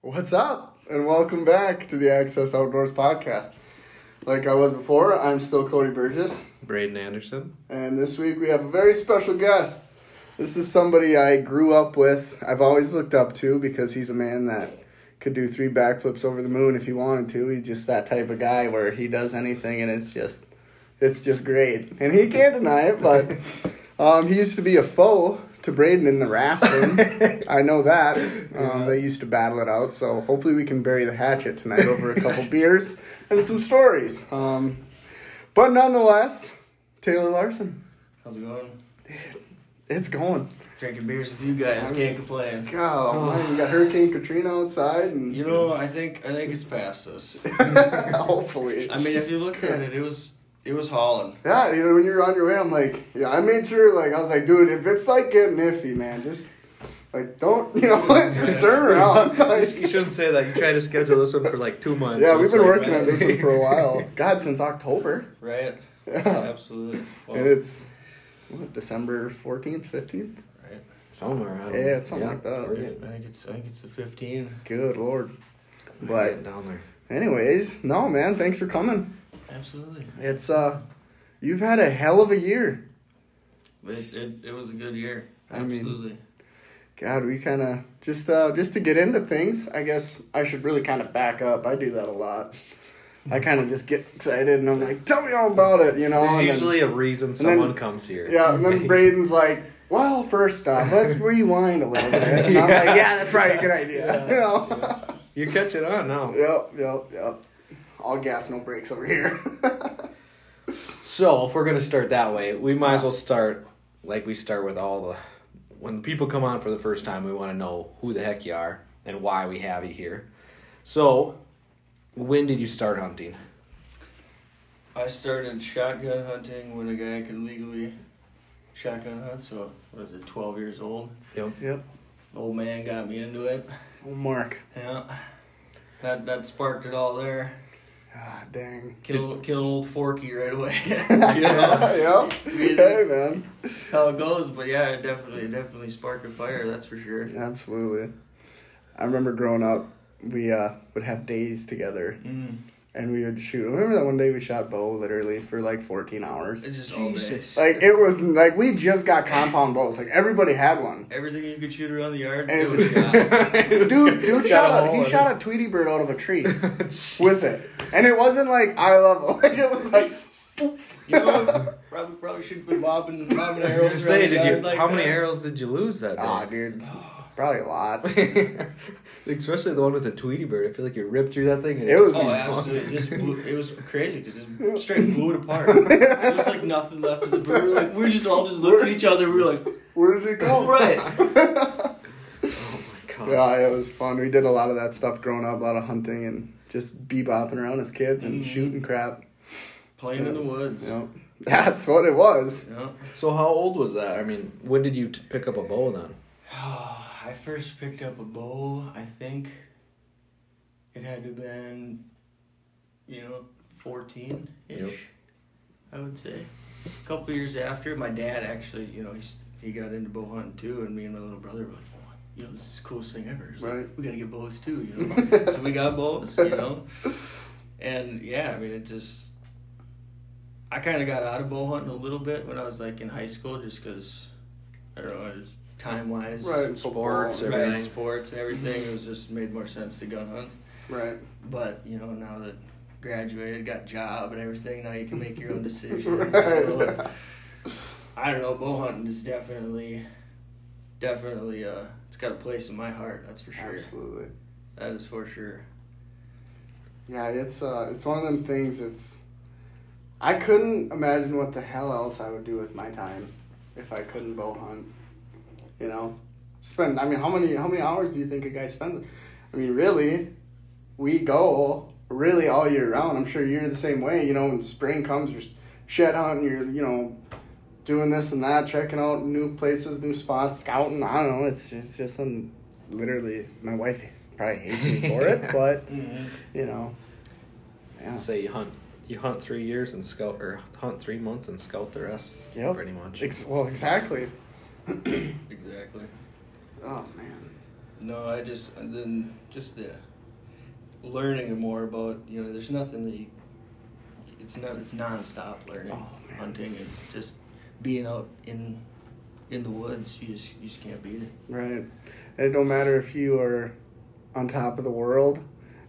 What's up? And welcome back to the Access Outdoors podcast. Like I was before, I'm still Cody Burgess, Braden Anderson. and this week we have a very special guest. This is somebody I grew up with. I've always looked up to because he's a man that could do three backflips over the moon if he wanted to. He's just that type of guy where he does anything and it's just it's just great. And he can't deny it, but um, he used to be a foe to Braden in the wrestling. I know that. Um, They used to battle it out, so hopefully we can bury the hatchet tonight over a couple beers and some stories. Um, but nonetheless, Taylor Larson, How's it going? it's going. Drinking beers with you guys. Can't complain. God, almighty, you got Hurricane Katrina outside, and You know, I think I think it's past us. hopefully. I mean, if you look at it, it was it was hauling. yeah, you know, when you're on your way, I'm like, yeah, I made sure, like, I was like, dude, if it's like getting iffy, man, just like don't, you know, what? just turn around. Like, You shouldn't say that. You tried to schedule this one for like two months. yeah, we've been like, working on this one for a while. God, since October. Right. Yeah. Absolutely. Well, And it's what, December 14th, 15th? right. Somewhere. I don't Yeah, it's something like that. we're I think it's I think it's the 15. Good lord. But down there. anyways, no man, thanks for coming. Absolutely. It's uh you've had a hell of a year. It, it, it was a good year. I mean- Absolutely. God, we kind of just uh just to get into things. I guess I should really kind of back up. I do that a lot. I kind of just get excited and I'm like, "Tell me all about it," you know. There's and then- usually a reason then- someone comes here. yeah, and then Braden's like, "Well, first off, let's rewind a little bit." And I'm like, Yeah. "Yeah, that's right, good idea." Yeah. You know. You're catching on now. yep, yep, yep. All gas, no brakes over here. So if we're gonna start that way, we might as well start like we start with all the when people come on for the first time, we want to know who the heck you are and why we have you here. So, when did you start hunting? I started shotgun hunting when a guy could legally shotgun hunt. So what was it? 12 years old. yep. Yep. Old man got me into it. Oh, Mark. Yeah. That that sparked it all there. Ah, dang. Kill kill old Forky right away. yep. Hey, man. That's how it goes. But yeah, it definitely it definitely sparked a fire, that's for sure. Absolutely. I remember growing up, we uh, would have days together Mm. And we would shoot. Remember that one day we shot bow literally for like 14 hours? It's just all day. Like, it was like we just got compound bows. Like, everybody had one. Everything you could shoot around the yard, And it was shot. Dude, dude Got shot a a, he shot it. a Tweety bird out of a tree with it. And it wasn't like eye level. Like, it was like. You know, probably probably should have bobbing bobbing I was arrows say, did you, like how many arrows did you lose that day? Ah, dude. Probably a lot. Especially the one with the Tweety bird. I feel like you ripped through that thing. And It was- Oh, absolutely! It just blew, it was crazy because it straight blew it apart. There was like nothing left of the bird. We were, like, we were just all just looking at each other. We were like, Where did it go? "All right." Oh my god. Yeah, it was fun. We did a lot of that stuff growing up, a lot of hunting and just bebopping around as kids and Mhm. shooting crap. Playing in the woods. Yep. That's what it was. Yeah. So how old was that? I mean, when did you t- pick up a bow then? I first picked up a bow. I think it had to have been, you know, fourteen ish. Yep. I would say. A couple years after, my dad actually, you know, he's he got into bow hunting too, and me and my little brother were like, oh, you know, this is the coolest thing ever. It's like, Right. we gotta get bows too, you know. so we got bows, you know. And yeah, I mean, it just. I kind of got out of bow hunting a little bit when I was like in high school, just because I don't know, it was time wise, Right. Sports, football. right, sports and everything. It was just made more sense to gun hunt. Right. But you know, now that graduated, got job and everything, now you can make your own decision. Right. And I don't know. Bow hunting is definitely, definitely, uh, it's got a place in my heart. That's for sure. Absolutely. That is for sure. Yeah, it's uh, it's one of them things. It's I couldn't imagine what the hell else I would do with my time if I couldn't bow hunt. You know, spend. I mean, how many how many hours do you think a guy spends? I mean, really, we go really all year round. I'm sure you're the same way. You know, when spring comes, you're shed hunting. You're you know doing this and that, checking out new places, new spots, scouting. I don't know. It's just just some literally. My wife probably hates me for it, but Mm-hmm. you know. Yeah. Say you hunt, you hunt three years and scout, or hunt three months and scout the rest. Yep. Pretty much. Ex- well, exactly. Exactly. Oh man. No, I just and then just the learning more about you know. There's nothing that you. It's not. It's nonstop learning, Oh, hunting, and just being out in in the woods. You just you just can't beat it. Right. And it don't matter if you are on top of the world.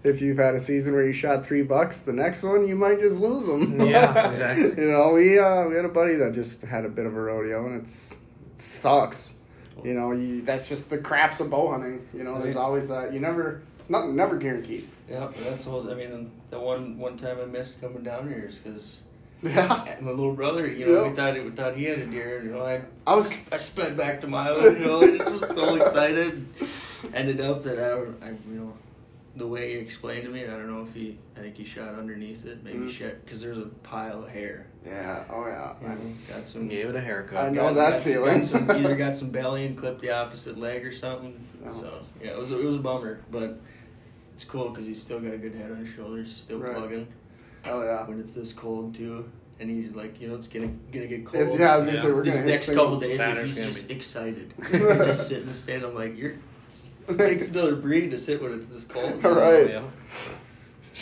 If you've had a season where you shot three bucks, the next one you might just lose them. Yeah, exactly. you know, we uh, we had a buddy that just had a bit of a rodeo, and it's it sucks. Oh. You know, you that's just the craps of bow hunting. You know, there's always that. You never. It's not never guaranteed. Yeah, that's all. I mean, the one one time I missed coming down here is because Yeah. my little brother. You know, Yep. we thought we thought he had a deer. You know, I I was. I sped back to my own. You know, I just was so excited. Ended up that I, don't- I you know, the way he explained to me, I don't know if he, I think he shot underneath it, maybe Mm. shot because there's a pile of hair. Yeah. Oh yeah. You know, got some. Gave it a haircut. I know got- that got- feeling. Got some, either got some belly and clipped the opposite leg or something. Oh. So yeah, it was a, it was a bummer, but it's cool because he's still got a good head on his shoulders, still Right. plugging Hell yeah. when it's this cold too. And he's like, you know, it's gonna gonna get If, cold. yeah, I was gonna Yeah. say we're These gonna hit next single. couple days, Saturday's he's just be- excited. He's just sitting in the stand. I'm like, you're. It takes another breed to sit when it's this cold. All right. Yeah.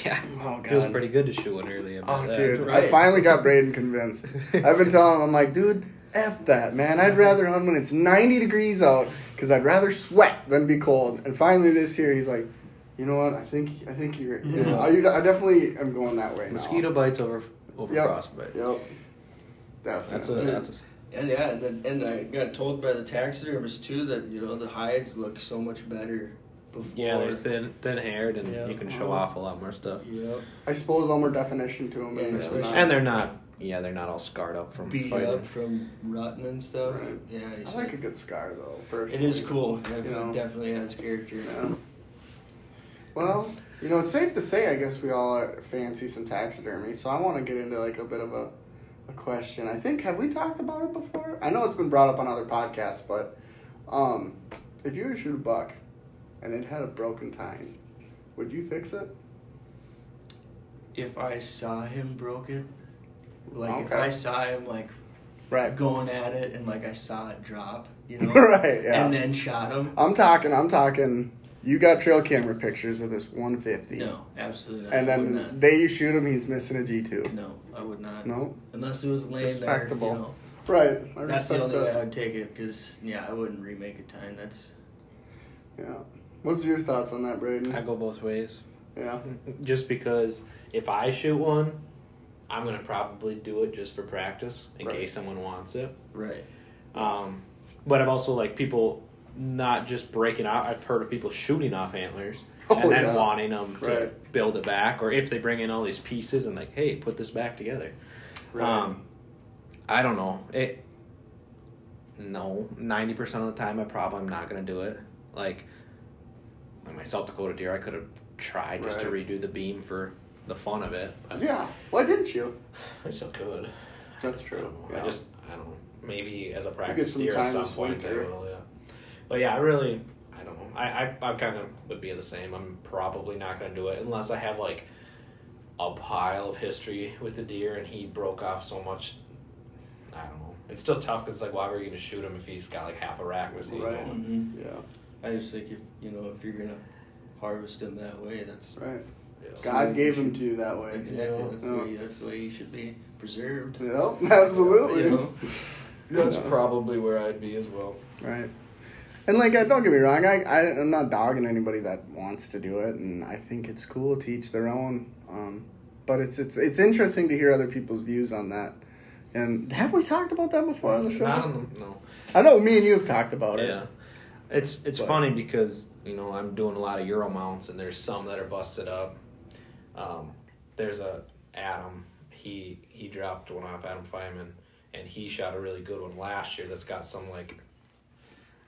Yeah. Oh Feels pretty good to shoot one early. I Oh, that. dude, I finally got Braden convinced. I've been telling him, I'm like, dude, F that, man. I'd rather hunt when it's 90 degrees out because I'd rather sweat than be cold. And finally this year, he's like, you know what? I think I think you're. You know, I, I definitely am going that way now. Mosquito bites over over Yep. frostbite. Yep. Definitely. That's a that's a And yeah, and, then, and I got told by the taxidermist too that you know the hides look so much better before. yeah. They're thin thin haired and Yeah. you can show uh-huh. off a lot more stuff. Yep. I suppose a little more definition to them Yeah, and this and yeah. And they're not. Yeah, they're not all scarred up from Beat fighting. up from rutting and stuff. Right. Yeah, you I like a good scar though. Personally. It is cool. It You know. definitely has character. Yeah. Well, you know, it's safe to say, I guess we all fancy some taxidermy. So I want to get into like a bit of a, a question. I think have we talked about it before? I know it's been brought up on other podcasts, but um, if you were to shoot a buck and it had a broken tine, would you fix it? If I saw him broken, like if I saw him like Right. going at it and like I saw it drop, you know, right. Yeah. and then shot him. I'm talking. I'm talking. You got trail camera pictures of this 150. No, absolutely not. And then would the not. day you shoot him, he's missing a G2. No, I would not. No. Unless it was laying Respectable. there. You know, Right. I that's the respect only way I would take it because yeah, I wouldn't remake a tine. That's Yeah. What's your thoughts on that, Braden? I go both ways. Yeah. Just because if I shoot one, I'm gonna probably do it just for practice in Right. case someone wants it. right. Um, but I've also like people not just breaking out. I've heard of people shooting off antlers Oh, and then yeah. wanting them to Right. build it back, or if they bring in all these pieces and like, hey, put this back together. Um, I don't know. It. No, ninety percent of the time, I probably am not gonna do it. Like, like my South Dakota deer, I could have tried just to redo the beam for the fun of it. But Yeah. Why didn't you? I still could. That's true. don't. Yeah. I just I don't know. Maybe as a practice deer at some point I will. Yeah. But yeah, I really I don't know. I I, I kind of would be the same. I'm probably not gonna do it unless I have like a pile of history with the deer and he broke off so much. I don't know. It's still tough because like why were you gonna shoot him if he's got like half a rack with you? Right. hmm yeah. I just think if you know if you're gonna harvest him that way, that's Right. Yeah. God gave him to you that way. exactly Yeah. that's Yeah. the way that's the way he should be preserved. Yep. Absolutely. You know? That's Yeah. probably where I'd be as well. Right. And like, uh, don't get me wrong, I, I I'm not dogging anybody that wants to do it, and I think it's cool to each their own. Um, but it's it's it's interesting to hear other people's views on that. And have we talked about that before on the show? Not on the, no. I know me and you have talked about it. Yeah. It's it's But- funny because you know I'm doing a lot of Euro mounts and there's some that are busted up. Um, there's a Adam. He he dropped one off Adam Feynman, and he shot a really good one last year. That's got some like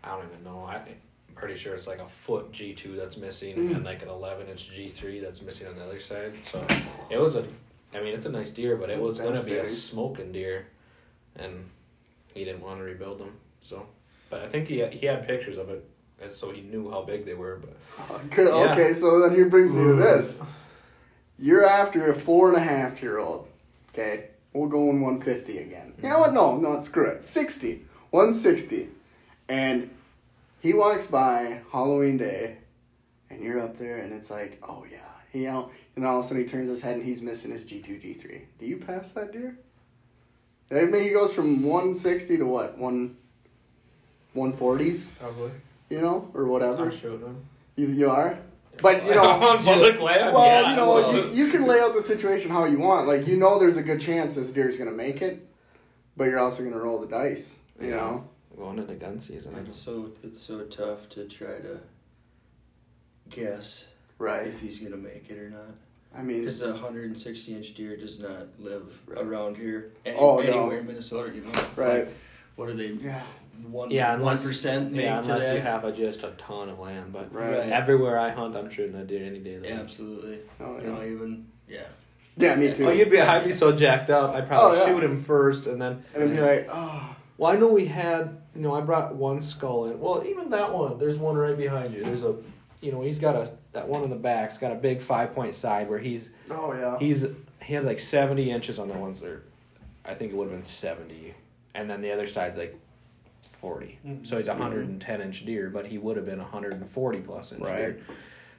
I don't even know. I, I'm pretty sure it's like a foot G two that's missing Mm. and like an 11 inch G three that's missing on the other side. So it was a. I mean, it's a nice deer, but it That's was gonna be a smoking deer, and he didn't want to rebuild them. So, but I think he had, he had pictures of it, as so he knew how big they were. But Good. Yeah. Okay, so then here brings me to this. You're after a four and a half year old. Okay, we're going 150 again. You know what? No, no, screw it. 60, 160, and He walks by Halloween day, and you're up there, and it's like, oh yeah, he out, and all of a sudden he turns his head and he's missing his G two G three. Do you pass that deer? I mean, he goes from one sixty to what one. One forties, Probably. you know, or whatever. shooting him. You, you are, but you know, on public land. well, yeah, you know, so- you, you can lay out the situation how you want. Like you know, there's a good chance this deer's gonna make it, but you're also gonna roll the dice. You Yeah. know, going into gun season. It's so it's so tough to try to guess right? if he's gonna make it or not. I mean, Because a 160 inch deer does not live Right. around here any, Oh, no. anywhere in Minnesota. You know, It's right? like, what are they? Yeah, One Yeah, one unless- percent yeah, unless that. you have a, just a ton of land. But right. Right. everywhere I hunt, I'm shooting a deer any day of the Yeah, week. absolutely. Oh You yeah. know, even yeah. Yeah, me too. Oh, you'd be, I'd be so jacked up. I'd probably Oh, yeah. shoot him first, and then. and be like, oh, Well, I know we had, you know, I brought one skull in. Well, even that one. There's one right behind you. There's a, you know, he's got a that one in the back's got a big five point side where he's oh yeah. he's he had like 70 inches on the ones that, I think it would have been 70, and then the other side's like 40. Mhm. So he's a 110 inch deer, but he would have been a 140 plus inch Right. deer.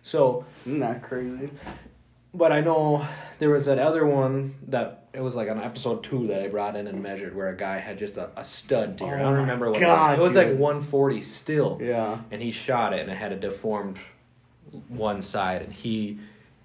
So Isn't that crazy? But I know there was that other one that it was like on episode two that I brought in and measured where a guy had just a, a stud deer. I Oh don't remember what God, it was. It was like 140 still, Yeah. and he shot it and it had a deformed one side, and he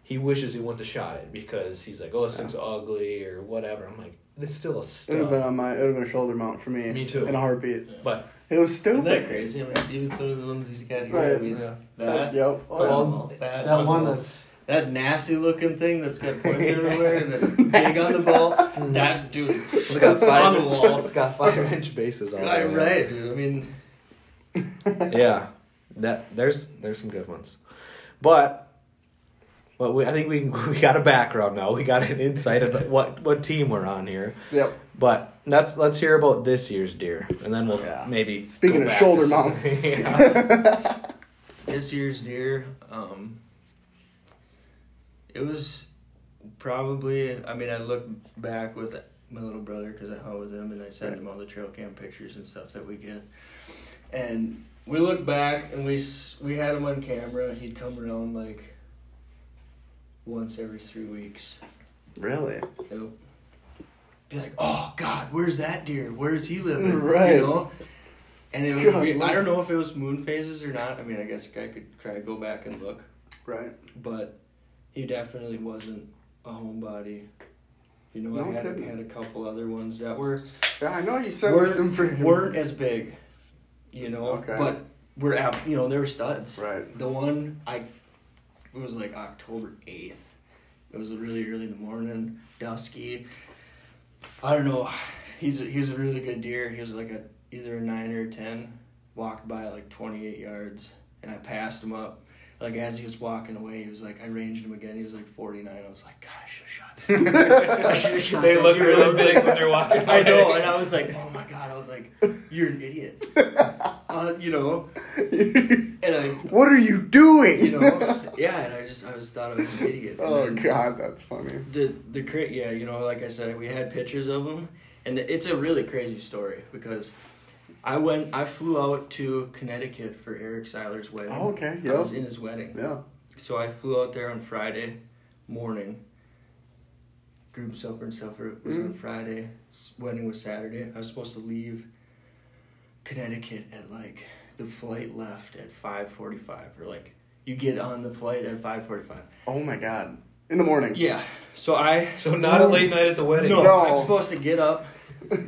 he wishes he wouldn't have shot it because he's like, oh, this thing's ugly or whatever. I'm like, it's still a stud. It would have been on my. It would have been a shoulder mount for me. Me too. In a heartbeat. But It was Isn't that stupid. crazy? I mean, even some of the ones he's got here. Right. I mean, yeah, that, Yep. Oh, yeah. That, that one that's that nasty looking thing that's got points everywhere and that's big on the ball. That dude, it's got five, on the five. wall. It's got five inch bases on Right, it. right, dude. I mean, yeah, that there's there's some good ones, but but we, I think we we got a background now. We got an insight of what what team we're on here. Yep. But let's let's hear about this year's deer, and then we'll Yeah. maybe Speaking go of back shoulder mounts. yeah. this year's deer, um, it was probably. I mean, I look back with my little brother because I hunt with him, and I send him all the trail cam pictures and stuff that we get. And we look back, and we we had him on camera. He'd come around like once every three weeks. Really? Nope. Be like, oh God, where's that deer? Where's he living? Right. You know. And it was, I don't know if it was moon phases or not. I mean, I guess I could try to go back and look, Right. but he definitely wasn't a homebody. You know, No I had, kidding. had a couple other ones that were Yeah, I know you me weren't, some freaking. weren't as big. You know, Okay. but were ab- you know they were studs. Right. The one I, it was like October eighth. It was really early in the morning, dusky. I don't know. He's a, he was a really good deer. He was like a either a nine or a ten. Walked by like twenty eight yards, and I passed him up. Like as he was walking away, he was like, I ranged him again. He was like forty nine. I was like, God, I should have shot. That. I should have shot. They that look really I big when they're walking I know, and I was like, oh my God. I was like, you're an idiot. Uh, you know, and I what are you doing? you know yeah and i just i just thought i was an idiot And oh then God, that's funny. the the cra- yeah you know like i said we had pictures of him and it's a really crazy story because i went i flew out to connecticut for eric seiler's wedding Oh, okay. i Yep. was in his wedding Yeah. so i flew out there on friday morning group supper and stuff it was on Mhm. friday wedding was saturday i was supposed to leave connecticut at like the flight left at 5.45 or like you get on the flight at 5.45 Oh my God. In the morning. yeah so i So not a late night at the wedding. no, No. i'm supposed to get up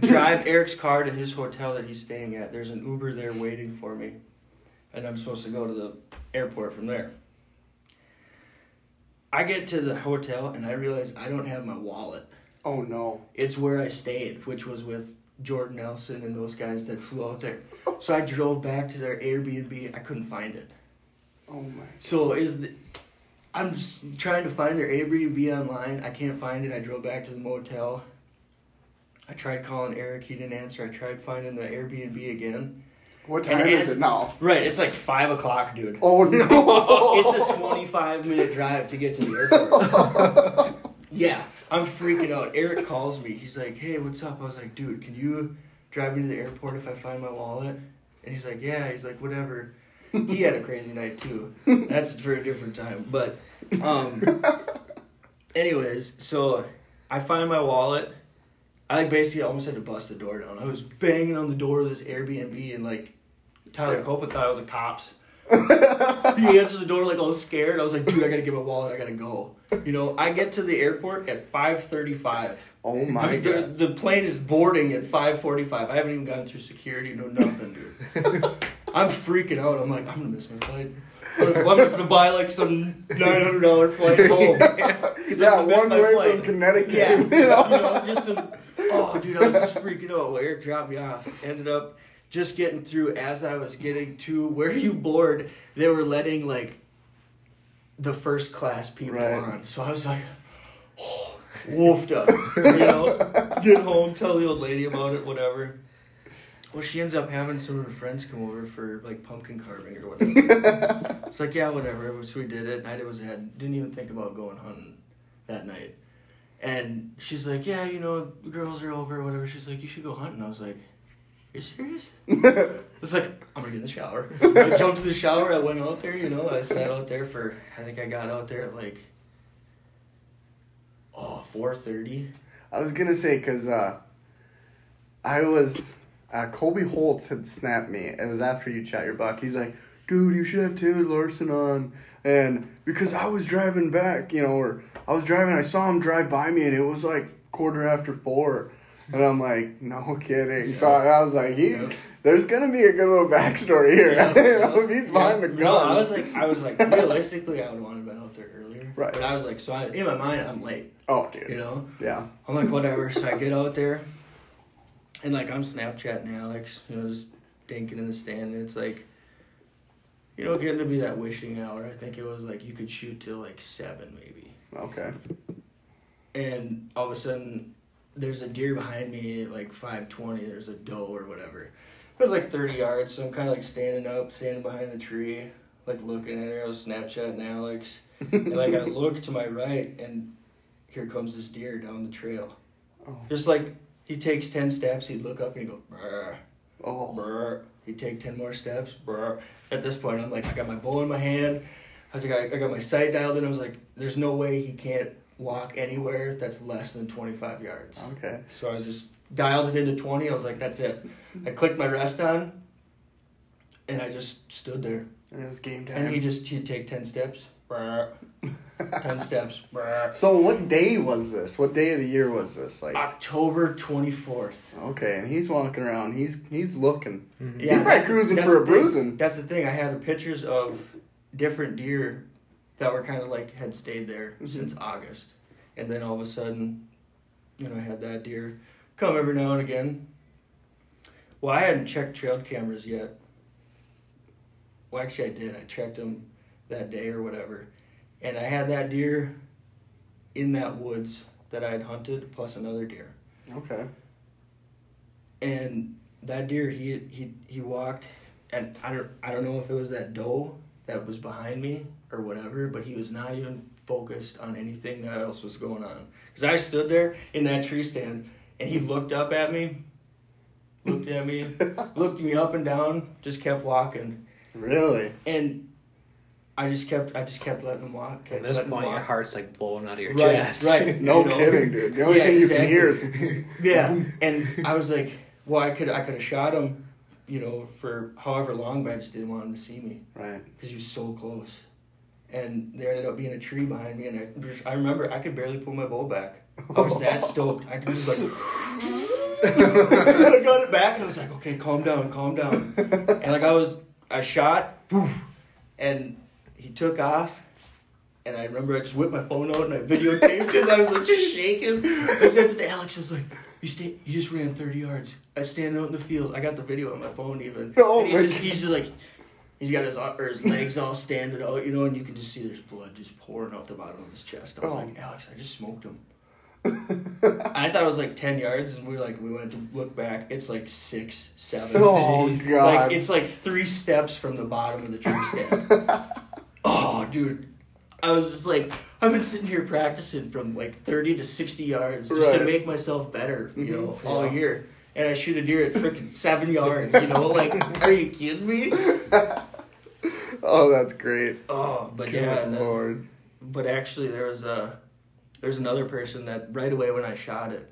drive eric's car to his hotel that he's staying at there's an uber there waiting for me and i'm supposed to go to the airport from there i get to the hotel and i realize i don't have my wallet Oh no. it's where I stayed, which was with Jordan Nelson and those guys that flew out there. So I drove back to their Airbnb. I couldn't find it. Oh my. So is the, I'm just trying to find their Airbnb online. I can't find it. I drove back to the motel. I tried calling Eric. He didn't answer. I tried finding the Airbnb again. What And time is it now? Right, it's like five o'clock, dude. Oh no. It's a 25 minute drive to get to the airport. yeah, I'm freaking out. Eric calls me. He's like, hey, what's up? I was like, dude, can you drive me to the airport if I find my wallet? And he's like, yeah. He's like, whatever. he had a crazy night too. That's for a different time. But, um, anyways, so I find my wallet. I like basically almost had to bust the door down. I was banging on the door of this Airbnb and like Tyler Yeah. Copa thought I was the cops. he answered the door like all scared. I was like, dude, I gotta get my wallet. I gotta go. You know, I get to the airport at five thirty-five. Oh my the, god. the plane is boarding at five forty-five. I haven't even gotten through security. No nothing, dude. I'm freaking out. I'm like, I'm gonna miss my flight. I'm gonna, I'm gonna buy like some nine hundred dollar flight home. I'm Yeah, one way flight. from Connecticut. Yeah, you you know? know, just some. Oh, dude, I was just freaking out. Well, Eric dropped me off. Ended up just getting through as I was getting to where you board. They were letting like the first class people Right. on, so I was like, oh, woofed up. You know, get home, tell the old lady about it, whatever. Well, she ends up having some of her friends come over for like pumpkin carving or whatever. It's like, yeah, whatever. So we did it. Night it was had didn't even think about going hunting that night. And she's like, yeah, you know, the girls are over, whatever. She's like, you should go hunting. I was like, you serious? I was like, I'm gonna get in the shower. I jumped in the shower. I went out there. You know, I sat out there for. I think I got out there at like. Oh, 4.30. I was gonna say because uh, I was uh, Colby Holtz had snapped me. It was after you chat your buck. He's like, "Dude, you should have Taylor Larson on." And because I was driving back, you know, or I was driving, I saw him drive by me, and it was like quarter after four. And I'm like, no kidding. So I, was like, he, Yeah. there's gonna be a good little backstory here. Yeah, you know, yeah, if he's yeah. behind the gun. No, I was like, I was like, realistically, I would want to been out there earlier. Right. But I was like, so I, in my mind, I'm late. oh, dude. You know. Yeah. I'm like, whatever. So I get out there, and like I'm Snapchatting Alex, you know, just dinking in the stand, and it's like, you know, getting to be that wishing hour. I think it was like you could shoot till like seven maybe, Okay. and all of a sudden, there's a deer behind me at like five twenty. There's a doe or whatever. It was like thirty yards, so I'm kind of like standing up, standing behind the tree, like looking at her. I was Snapchatting Alex, and like I look to my right, and here comes this deer down the trail. Oh. Just like he takes ten steps, he'd look up and he'd go, brr, Oh. brr. He'd take ten more steps, brr. At this point, I'm like, I got my bow in my hand. I think I, I got my sight dialed in. I was like, there's no way he can't walk anywhere that's less than 25 yards. Okay. So I just dialed it into 20. I was like, that's it. I mm-hmm. clicked my rest on, and I just stood there. And it was game time. And he just, he'd take 10 steps, brr, 10 steps. So what day was this? What day of the year was this? Like October 24th. okay, and he's walking around. He's he's looking. Mhm. Yeah, He's probably cruising for the a thing. bruising. That's the thing. I had pictures of different deer that were kind of like had stayed there Mhm. since August, and then all of a sudden, you know, I had that deer come every now and again. Well, I hadn't checked trail cameras yet. Well, actually, I did. I checked them that day or whatever, and I had that deer in that woods that I had hunted, plus another deer Okay. and that deer he he he walked and I don't I don't know if it was that doe that was behind me or whatever but he was not even focused on anything that else was going on because I stood there in that tree stand and he looked up at me looked at me looked me up and down just kept walking Really? and I just kept I just kept letting him walk At this letting him point, your heart's like blowing out of your Right, chest. right. No You know? kidding, dude. The only Yeah, thing you exactly. can hear. Yeah, and I was like, well, I could I could have shot him, you know, for however long, but I just didn't want him to see me right. because he was so close. And there ended up being a tree behind me, and I, just- I remember I could barely pull my bow back. I was that stoked. I could just like, I got it back, and I was like, okay, calm down, calm down. And like I was, I shot, and he took off. And I remember I just whipped my phone out and I videotaped it. And I was like just shaking. I said to Alex, I was like, "You stay, you just ran thirty yards. I stand out in the field. I got the video on my phone even. Oh and he's my just, he's just like, he's got his uh, or his legs all standing out, you know, and you can just see there's blood just pouring out the bottom of his chest. I was Oh. like, Alex, I just smoked him. I thought it was like ten yards, and we were like, we went to look back. It's like six, seven. Oh, Jeez. God. Like it's like three steps from the bottom of the tree stand. oh, dude, I was just like, I've been sitting here practicing from like thirty to sixty yards just Right. to make myself better, you Mhm. know, all Yeah. year. And I shoot a deer at freaking seven yards, you know, like, are you kidding me? Oh, that's great. Oh, but Good yeah, and then- but actually there was a there's another person that right away when I shot it,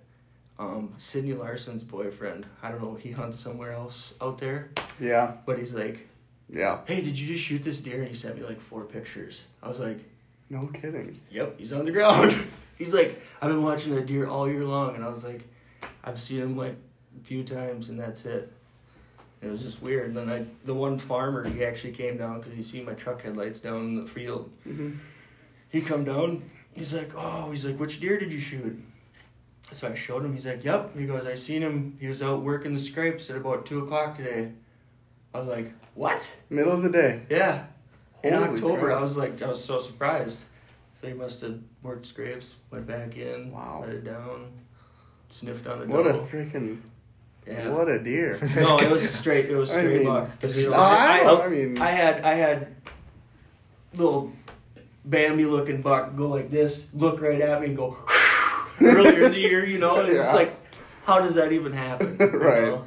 um, Sidney Larson's boyfriend. I don't know. He hunts somewhere else out there, Yeah, but he's like, yeah. "Hey, did you just shoot this deer?" And he sent me like four pictures. I was like, No kidding. "Yep, he's on the ground." he's like, "I've been watching that deer all year long," and I was like, "I've seen him like a few times, and that's it." It was just weird. And then I, the one farmer, he actually came down because he seen my truck headlights down in the field, hmm he come down. He's like, oh, he's like, which deer did you shoot? So I showed him. He's like, yep. He goes, I seen him. He was out working the scrapes at about two o'clock today. I was like, what? Middle of the day. Yeah. In Holy October, crap. I was like, I was so surprised. So he must have worked scrapes, went back in, Wow. let it down, sniffed on the What a freaking yeah. what a deer. No, it was straight. It was I straight mean, luck. 'Cause, you know, No, I, I- I mean, I had I had little Bambi looking buck go like this, look right at me and go earlier in the year, you know, and it's like, how does that even happen? Right.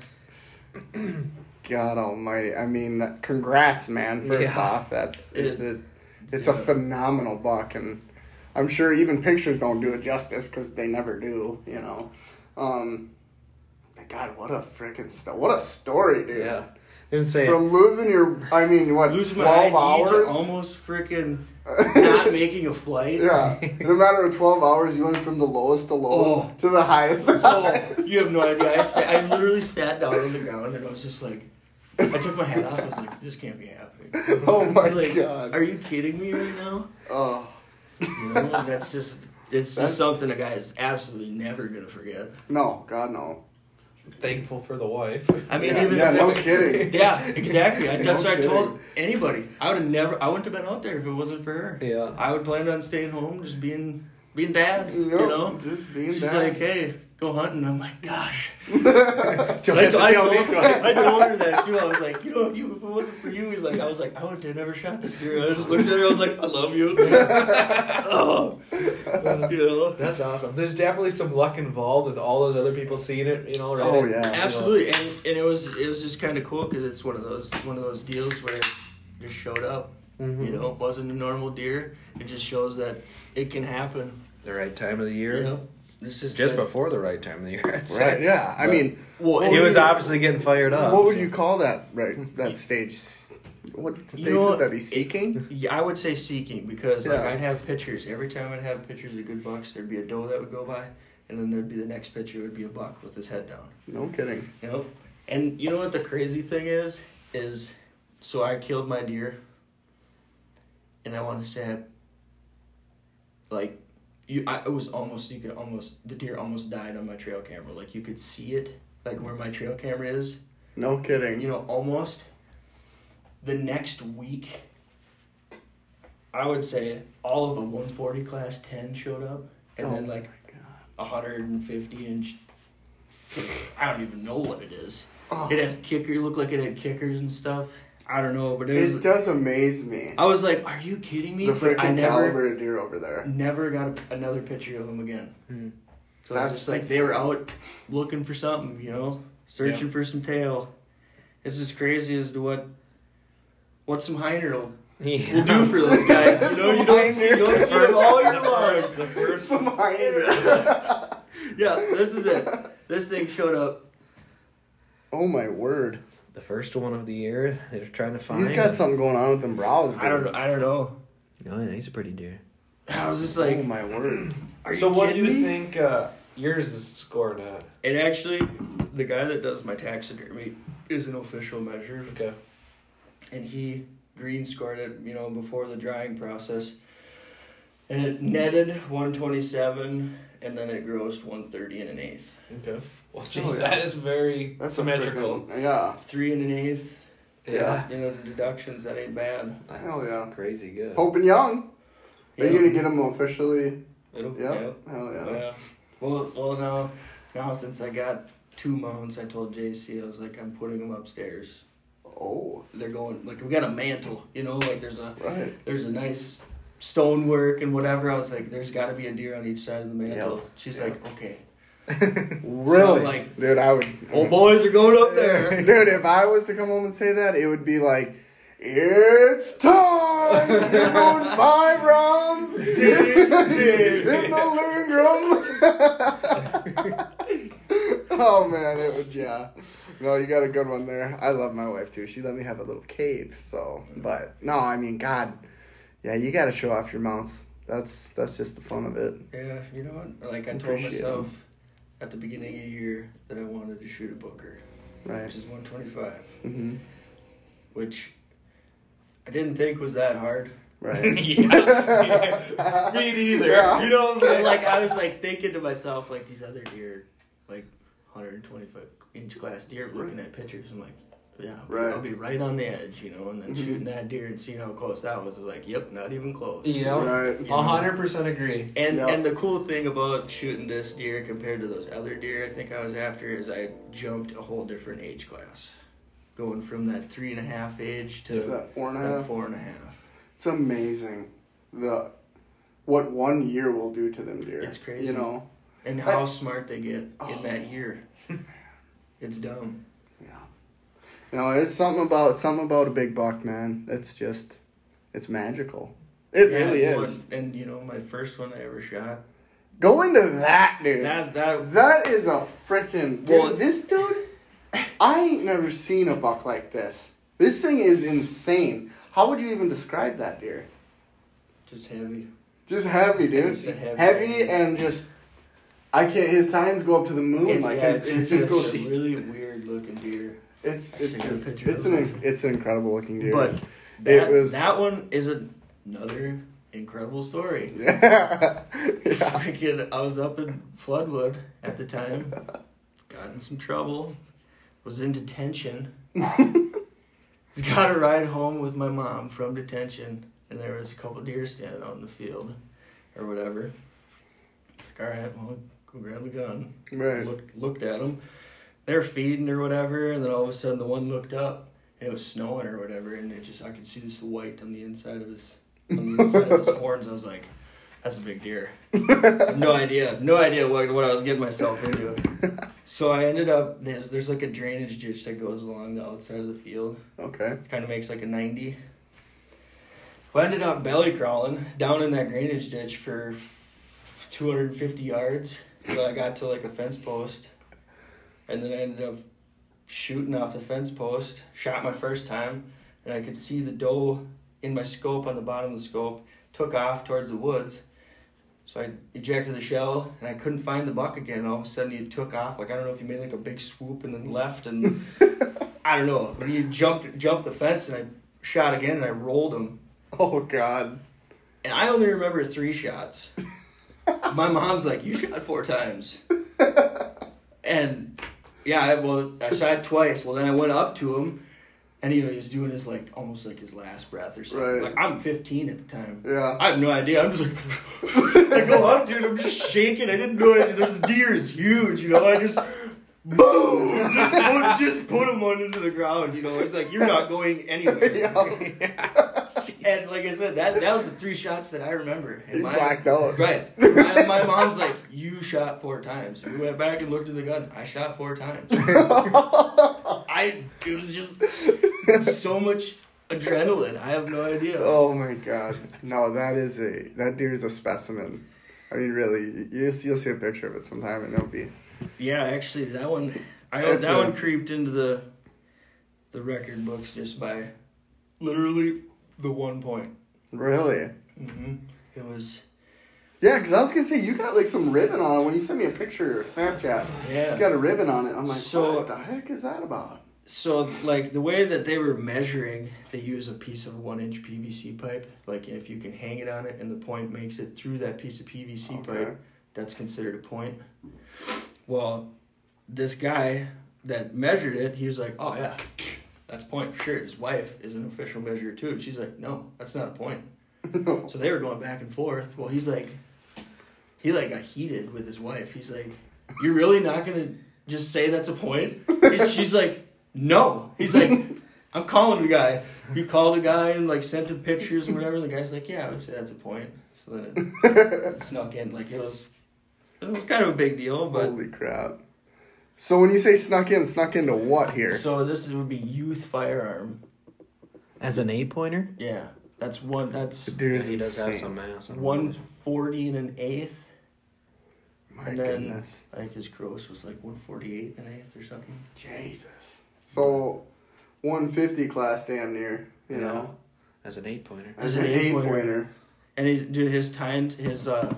know? God Almighty. I mean, congrats, man. First Yeah. off, that's It it's is. a it's a phenomenal buck, and I'm sure even pictures don't do it justice because they never do. You know. Um, but God, what a freaking sto- what a story, dude. Yeah. Didn't From losing your, I mean, what Losing my twelve ID to hours? almost freaking not making a flight. yeah, in a matter of twelve hours, you went from the lowest to lowest Oh. to the highest. Oh, highs. you have no idea. I, sat, I literally sat down on the ground and I was just like, I took my hat off. I was like, this can't be happening. Oh my like, God. Are you kidding me right now? Oh, You know, that's just it's That's- just something a guy is absolutely never gonna forget. no, God no. thankful for the wife. I mean, yeah, even yeah if no it's- kidding. Yeah, exactly. I, No that's what I told anybody. I would have never. I wouldn't have been out there if it wasn't for her. Yeah. I would plan on staying home, just being being dad. You know. just being She's dad. like, hey, go hunting. I'm like, gosh. Don't I, have to I told. I told her that too. I was like, you know, if you if it wasn't for you, he's like, I was like, I would have never shot this deer. I just looked at her. I was like, I love you. oh, you know. That's awesome. There's definitely some luck involved with all those other people seeing it, you know, right? Oh, yeah. Absolutely, and, and it was it was just kind of cool because it's one of those one of those deals where it just showed up. Mhm. You know, it wasn't a normal deer. It just shows that it can happen. The right time of the year. You know, it's is Just that- before the right time of the year. I'd say. Right, yeah. I But- mean, Well, What He was you- obviously getting fired up. what would you call that? Right, that stage. What stage You know would that be? Seeking. Yeah, I would say seeking because like I'd have pictures every time I'd have pictures of good bucks. There'd be a doe that would go by, and then there'd be the next picture would be a buck with his head down. No kidding. You know, and you know what the crazy thing is is, so I killed my deer, and I want to say, I, like, you, I it was almost you could almost the deer almost died on my trail camera. Like you could see it, like where my trail camera is. No kidding. You know, almost. The next week, I would say all of a 140 class 10 showed up, and Oh then like a 150 inch. I don't even know what it is. Oh, It has kicker. It looked like it had kickers and stuff. I don't know, but it it was. does amaze me. I was like, "Are you kidding me?" The I freaking never, caliber of deer over there. never got a, another picture of him again. Hmm. So That's it's just like they were out looking for something, you know, searching for some tail. It's just crazy as to what what some Heiner will, Yeah. will do for those guys. You know, you don't see, you don't see them all year long. The first Some higher. Yeah, this is it. This thing showed up. oh my word. The first one of the year, they're trying to find. He's got something going on with them brows. Dude. I don't. I don't know. Oh yeah, he's a pretty deer. I was just like, oh like, my word. "Are you so what do you me?" think uh, yours is scored at? And actually, the guy that does my taxidermy is an official measure, Okay. and he green scored it, you know, before the drying process. And it netted 127, and then it grossed 130 and an eighth. Okay. Well, Oh, yeah. that is very That's symmetrical. Freaking, yeah. Three and an eighth, Yeah. you know, the deductions, that ain't bad. That's Hell yeah. crazy good. Hoping young. Are you gonna get them officially? It'll, Yeah. yeah. Hell yeah. Oh, yeah. Well, well now, now since I got two mounts, I told JC I was like, I'm putting them upstairs. Oh, They're going like we got a mantle, you know, like there's a right. there's a nice stonework and whatever. I was like, there's got to be a deer on each side of the mantle. Yep. She's Yep. like, okay. Really? like- dude, I would. Old boys are going up there. Dude, if I was to come home and say that, it would be like, It's time! You're going five rounds in the living room. oh man, it was yeah. No, you got a good one there. I love my wife too. She let me have a little cave. So, but no, I mean, God, yeah, you got to show off your mounts. That's that's just the fun of it. Yeah, you know what? Like I told myself them. At the beginning of the year that I wanted to shoot a Booker, Right. which is 125, hmm which I didn't think was that hard. Right. yeah, me neither. Yeah. You know, but like I was like thinking to myself, like these other deer, like 125 inch class deer, looking at pictures, I'm like, yeah, Right. I'll be right on the edge, you know, and then Mhm. shooting that deer and seeing how close that was, I was like, yep, not even close. Yeah. Right. You? A hundred percent agree. And Yeah. and the cool thing about shooting this deer compared to those other deer I think I was after is I jumped a whole different age class, going from that three and a half age to That that four and a half. Four and a half. It's amazing, the what one year will do to them deer. It's crazy. You know. And how smart they get Oh. in that year. It's dumb. You know, it's something about something about a big buck, man. It's just, it's magical. It Yeah, really well, is. And, and, you know, my first one I ever shot. Go into that, dude. That that that is a freaking dude. Well- this dude, I ain't never seen a buck like this. This thing is insane. How would you even describe that deer? just heavy. Just heavy, dude. It's heavy- heavy and just. I can't. His tines go up to the moon. It's, like yeah, his, it's, it just a goes. really weird looking deer. It's it's should get a it's an it. it's an incredible looking deer. But It that, was- that one is another incredible story. yeah. Freaking, I was up in Floodwood at the time, got in some trouble, was in detention, got a ride home with my mom from detention, and there was a couple deer standing out in the field, or whatever. Like, all right, well, go grab a gun. Right. Looked at them. They're feeding or whatever, and then all of a sudden the one looked up, and it was snowing or whatever, and it just I could see this white on the inside of his on the inside of his horns. I was like, that's a big deer. no idea, no idea what what I was getting myself into. So I ended up there's there's like a drainage ditch that goes along the outside of the field. Okay. Kind of makes like a ninety. Well, I ended up belly crawling down in that drainage ditch for 250 yards. So I got to like a fence post, and then I ended up shooting off the fence post. Shot my first time, and I could see the doe in my scope on the bottom of the scope. Took off towards the woods. So I ejected the shell, and I couldn't find the buck again. All of a sudden, he took off. Like I don't know if he made like a big swoop and then left, and I don't know. But he jumped jumped the fence, and I shot again, and I rolled him. Oh God. And I only remember three shots. My mom's like, "You shot four times," and yeah, well, I shot twice. Well, then I went up to him, and he was doing his like almost like his last breath or something. Right. Like I'm 15 at the time. Yeah. I have no idea. I'm just like, I go up, dude. I'm just shaking. I didn't know it. This deer is huge, you know. I just, boom, just put, just put him on into the ground. You know, it's like you're not going anywhere. And like I said, that that was the three shots that I remember. And You my- blacked out. Right. My, my mom's like, you shot four times. We went back and looked at the gun. I shot four times. I it was just so much adrenaline. I have no idea. oh my God. No, that is a that deer is a specimen. I mean, really, you you'll see a picture of it sometime, and it'll be. Yeah, actually, that one, I that a- one creeped into the the record books just by literally the one point. Really? hmm It was Yeah, because I was gonna say you got like some ribbon on it when you sent me a picture or Snapchat. yeah. You got a ribbon on it. I'm like, So- what the heck is that about? So like the way that they were measuring, they use a piece of one inch PVC pipe. Like if you can hang it on it and the point makes it through that piece of PVC Okay. pipe, that's considered a point. Well, this guy that measured it, he was like, "Oh yeah, that's point for sure." His wife is an official measurer too, and she's like, "No, that's not a point." So they were going back and forth. Well, he's like, he like got heated with his wife. He's like, "You're really not gonna just say that's a point?" He's- She's like, "No." He's like, "I'm calling the guy." He called a guy and like sent him pictures and whatever. The guy's like, "Yeah, I would say that's a point." So then it, it snuck in. Like it was, it was kind of a big deal. But Holy crap! So when you say snuck in, snuck into what here? so this would be youth firearm. As an eight pointer? Yeah, that's one. That's Dude, he does have insane. some mass. on one him. forty and an eighth. My and then goodness. I think his gross was like one forty eight and an eighth or something. Jesus. So, 150 class damn near, you Yeah. know? As an eight pointer. As As an an eight eight-pointer. pointer. And he, dude, his timed his uh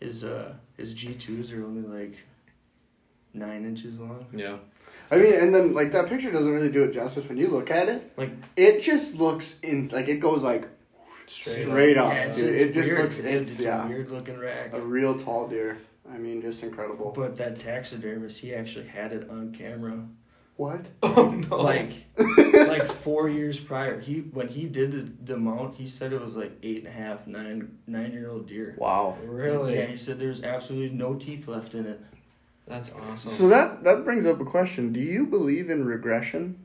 his uh his G twos are only like nine inches long. Yeah. I mean, and then, like, that picture doesn't really do it justice when you look at it. Like It just looks in, like, it goes, like, straight up, yeah, it's, dude. it's it just weird. looks, it's, it's, it's yeah, a weird looking rack. a real tall deer. I mean, just incredible. But that taxidermist, he actually had it on camera, What? Oh no. like like four years prior. He when he did the, the mount, he said it was like eight and a half, nine nine year old deer. Wow. really? Yeah, he said there's absolutely no teeth left in it. That's awesome. So that that brings up a question. Do you believe in regression?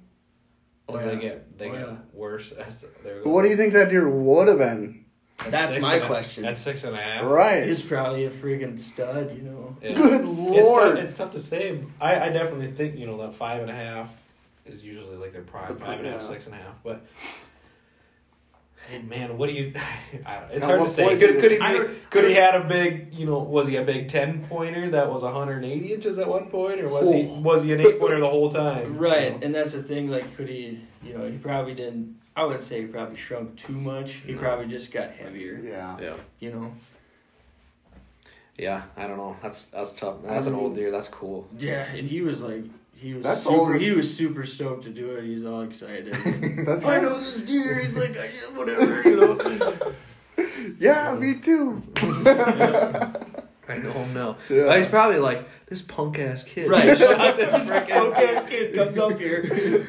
As Oh, they get they Oh, get yeah. worse as they're What do you think that deer would have been? At That's my and question. At six and a half. Right. He's probably a friggin' stud, you know. Yeah. Good It's lord. tough, it's tough to say. I, I definitely think you know that five and a half is usually like their prime The pri- five and a half, yeah. six and a half. But hey, man, what do you? I don't, it's At hard to say. Could, could he? Be, don't- could he had a big? You know, was he a big ten pointer that was 180 inches at one point, or was he Oh. was he an eight pointer the whole time? Right, You know? and that's the thing. Like, could he? You know, he probably didn't. I wouldn't say he probably shrunk too much. He No. probably just got heavier. yeah. Yeah. You know. Yeah, I don't know. That's that's tough. That's an old deer. That's cool. Yeah, and he was like, he was That's super, old he was super stoked to do it. He's all excited. That's I know this deer. He's like, I just whatever, you know. Yeah, me too. I know him now. Yeah. Uh, he's probably like this punk ass kid. Right, this this punk ass kid comes up here,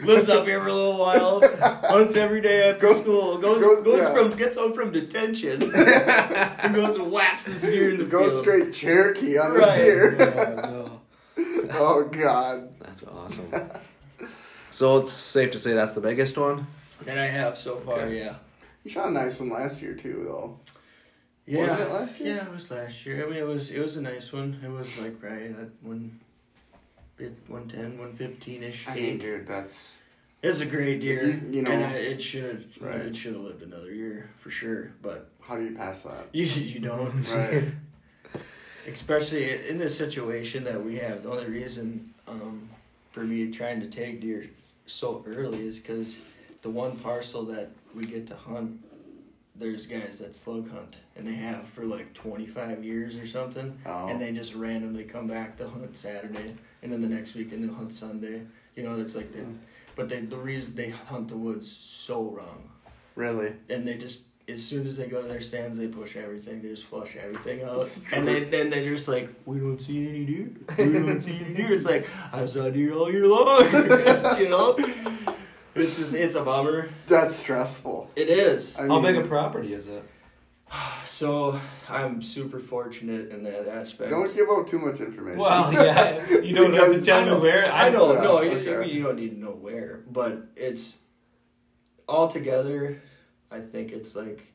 lives up here for a little while, hunts every day after Goes- school, goes goes- goes, yeah. from gets home from detention, and goes and whacks this deer in the Go field. straight Cherokee on Right. this deer. Oh, no. oh God. That's awesome. so it's safe to say that's the biggest one. that I have so far. Okay. Yeah, You shot a nice one last year too, though. Yeah. Was it last year? Yeah, it was last year. I mean, it was it was a nice one. It was like right at one. 110, 115 ish. I mean, dude, that's It's a great deer, You- you know- and I, it should Right. it should have lived another year for sure. But how do you pass that? you you don't. Right. especially in this situation that we have. The only reason um, for me trying to take deer so early is because the one parcel that we get to hunt, there's guys that slug hunt, and they have for like 25 years or something, Oh. and they just randomly come back to hunt Saturday, and then the next weekend they'll hunt Sunday. You know, it's like they, Mm. but they the reason they hunt the woods so wrong really? and they just as soon as they go to their stands, they push everything. They just flush everything out, and then then they're just like, "We don't see any deer. We don't see any deer." It's like I saw deer all year long, you know. It's just it's a bummer. That's stressful. It is. I How mean, big a property is it? So I'm super fortunate in that aspect. Don't give out too much information. Well, yeah, you don't have to tell me where. I know. Yeah, no, you, you don't need to know where, but it's all together. I think it's like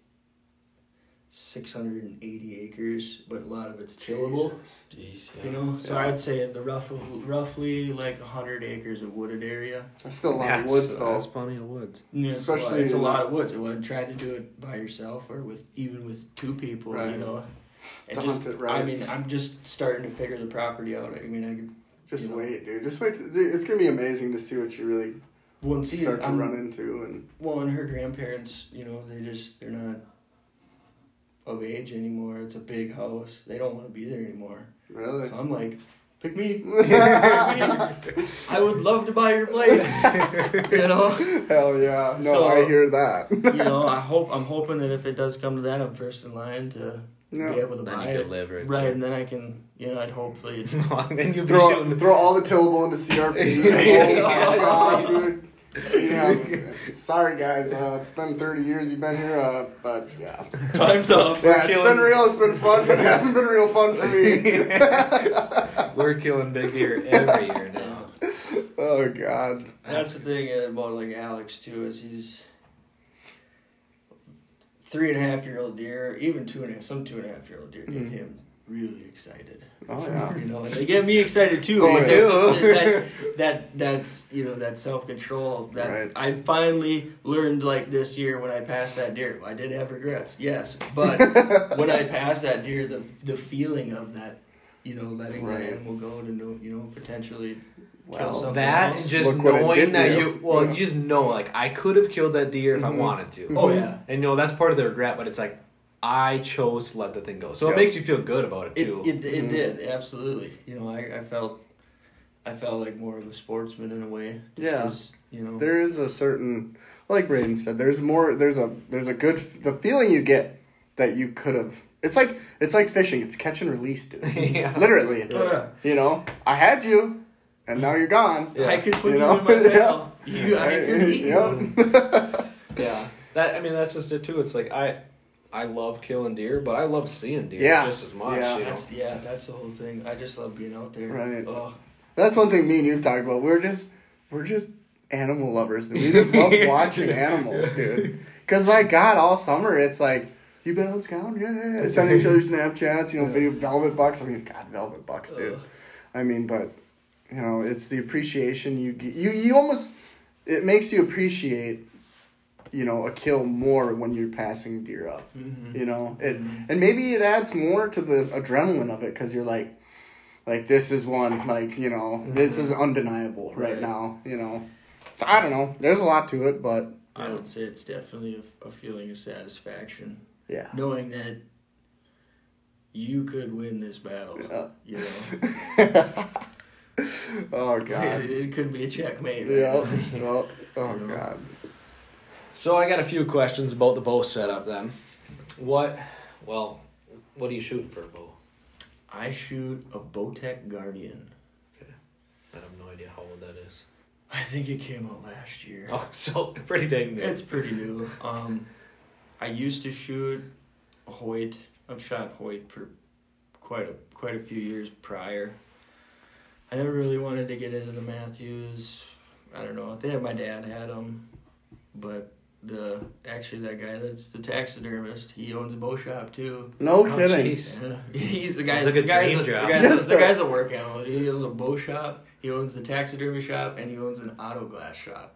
680 acres, but a lot of it's tillable. Jesus. Jeez, You know, so Yeah. I'd say the rough, roughly like 100 acres of wooded area. That's still a lot that's, of woods, though. That's plenty of woods. Yeah, it's a lot- Especially it's a lot of woods. I would try to do it by yourself or with even with two people. Right. You know, and To just hunt it right. I mean, I'm just starting to figure the property out. I mean, I could Just you know. wait, dude. Just wait. To, dude, it's gonna be amazing to see what you really well, see, start to I'm, run into, and Well, and her grandparents, you know, they just they're not of age anymore. It's a big house. They don't want to be there anymore. really. So I'm like, pick me. I would love to buy your place. you know. Hell yeah! No, So- I hear that. You know, I hope I'm hoping that if it does come to that, I'm first in line to yeah. be able to Then buy you it. live right, Right, and then I can, you know, I'd hopefully. there. then you'll Throw shooting. throw all the tillable into CRP. Yeah. oh my god, dude. Yeah, sorry guys. Uh, it's been 30 years you've been here, uh, but yeah. Time's up. Yeah, it's killing- been real. It's been fun, but it hasn't been real fun for me. We're killing big deer every year now. oh god. That's the thing about like Alex too is he's three and a half year old deer, even two and a half, some two and a half year old deer get Mhm. him really excited. Oh yeah. You know, and they get me excited too. Oh, because yeah. it's that, that that's you know that self control that Right. I finally learned like this year when I passed that deer. I did have regrets, yes, but when I passed that deer, the the feeling of that, you know, letting Right. that animal go to know, you know potentially kill Well, something That else. just Look knowing that to you. you, well, Yeah. you just know, like, I could have killed that deer if I Mhm. wanted to. oh yeah, And, you know, that's part of the regret, but it's like, I chose to let the thing go. So Yeah. it makes you feel good about it, it too. it, it Mhm. did absolutely. You know, I, I felt I felt like more of a sportsman in a way. just Yeah. 'cause, you know. There is a certain, like Braden said, there's more. There's a there's a good the feeling you get that you could have. It's like it's like fishing. It's catch and release, dude. yeah. Literally, yeah. you know. I had you, and now you're gone. Yeah. I could put You you, know? in my Yeah. You, I could eat you. Yeah. That, I mean, that's just it, too. It's like, I. I love killing deer, but I love seeing deer Yeah. just as much. Yeah. You know? That's yeah, that's the whole thing. I just love being out there. Right. Oh, That's one thing me and you've talked about. We're just we're just animal lovers. dude. We just love watching animals, dude. Cause like God, all summer it's like you been on scout, yeah, yeah, yeah. Sending each other Snapchats, you know, Yeah. video velvet bucks. I mean, God, velvet bucks, dude. ugh. I mean, but you know, it's the appreciation you get. You you almost it makes you appreciate, you know, a kill more when you're passing deer up. Mhm. You know, it and maybe it adds more to the adrenaline of it because you're like, like this is one like you know this is undeniable right, Right. now. You know, so I don't know. There's a lot to it, but I would say it's definitely a, a feeling of satisfaction yeah. knowing that you could win this battle. Yeah. You know, oh God. it, it could be a checkmate. right Yeah. now. Oh, oh God. So I got a few questions about the bow setup then. What, well, what do you shoot for a bow? I shoot a Bowtech Guardian. Okay. I have no idea how old that is. I think it came out last year. Oh, so pretty dang new. It's pretty new. Um, I used to shoot a Hoyt. I've shot Hoyt for quite a quite a few years prior. I never really wanted to get into the Mathews. I don't know. I think my dad had them, but the actually that guy that's the taxidermist. He owns a bow shop too. No Oh, kidding. Yeah. He's the guy. Like a the guy's dream the, job. The guy's, the a- guy's a work animal. He owns a bow shop. He owns the taxidermy shop, and he owns an auto glass shop.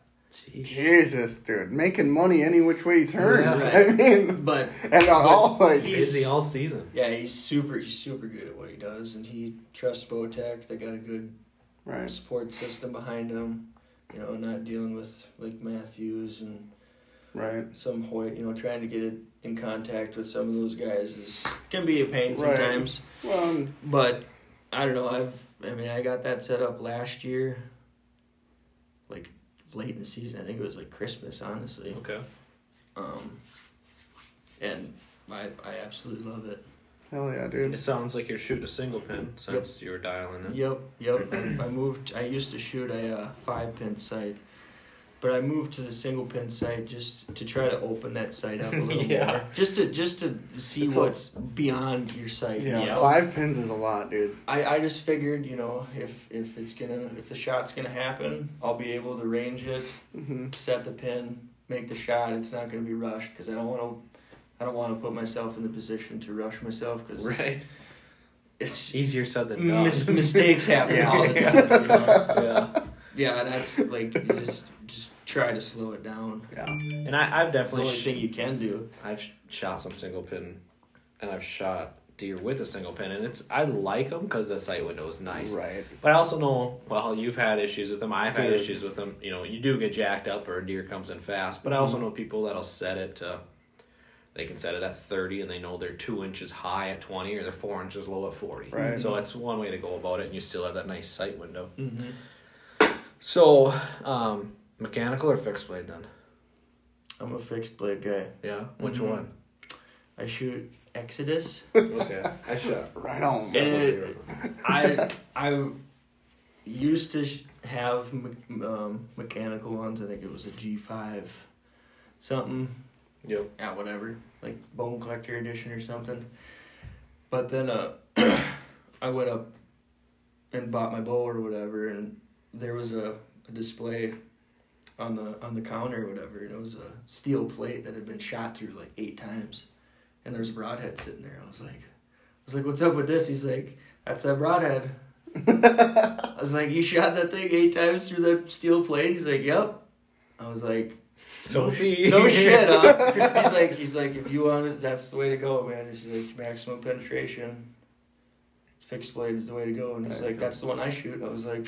Jeez. Jesus, dude, making money any which way he turns. Yeah. I mean, But and all like He's- Busy all season. Yeah, he's super. He's super good at what he does, and he trusts Bowtech. They got a good right. support system behind him. You know, not dealing with like Mathews and Right. some Hoyt. You know, trying to get it in contact with some of those guys is can be a pain sometimes. Right. sometimes. Well, But I don't know. I've. I mean, I got that set up last year. Like late in the season, I think it was like Christmas. Honestly, Okay. um, and I I absolutely love it. hell yeah, dude! It sounds like you're shooting a single pin since you were dialing it. Yep, yep. I, I moved. I used to shoot a uh, five pin sight, but I moved to the single pin sight just to try to open that sight up a little Yeah. more, just to just to see It's a- what's beyond your sight. Yeah, you know? five pins is a lot, dude. I, I just figured, you know, if if it's gonna if the shot's gonna happen, I'll be able to range it, hmm set the pin, make the shot. It's not gonna be rushed because I don't want to. I don't want to put myself in the position to rush myself because Right. it's Easier said than done. mis- mistakes happen Yeah. all the time. You know? yeah. Yeah, that's like you just just try to slow it down. Yeah. And I, I've It's the definitely only sh- thing you can do. I've sh- shot some single pin, and I've shot deer with a single pin, and it's I like them because the sight window is nice. Right. But I also know, well, you've had issues with them. I've had Dude. issues with them. You know, you do get jacked up or a deer comes in fast. But I also Mhm. know people that'll set it to, they can set it at 30 and they know they're two inches high at 20 or they're four inches low at 40. Right. So that's one way to go about it, and you still have that nice sight window. Mm-hmm. So, um, mechanical or fixed blade then? I'm a fixed blade guy. Yeah. Which Mhm. one? I shoot Exodus. Okay. I shot. Right on. And it- I I used to sh- have me- um, mechanical ones. I think it was a G5 something. Yep. Yeah, whatever. Like Bone Collector Edition or something. But then uh, I went up and bought my bow or whatever, and there was a, a display on the on the counter or whatever, and it was a steel plate that had been shot through like eight times, and there was a broadhead sitting there. I was like, I was like, "What's up with this?" He's like, "That's that broadhead." I was like, "You shot that thing eight times through that steel plate?" He's like, "Yep." I was like, So no, no shit, huh? He's like, he's like, if you want it, that's the way to go, man. He's like, maximum penetration, fixed blade is the way to go. And he's like, that's the one I shoot. I was like,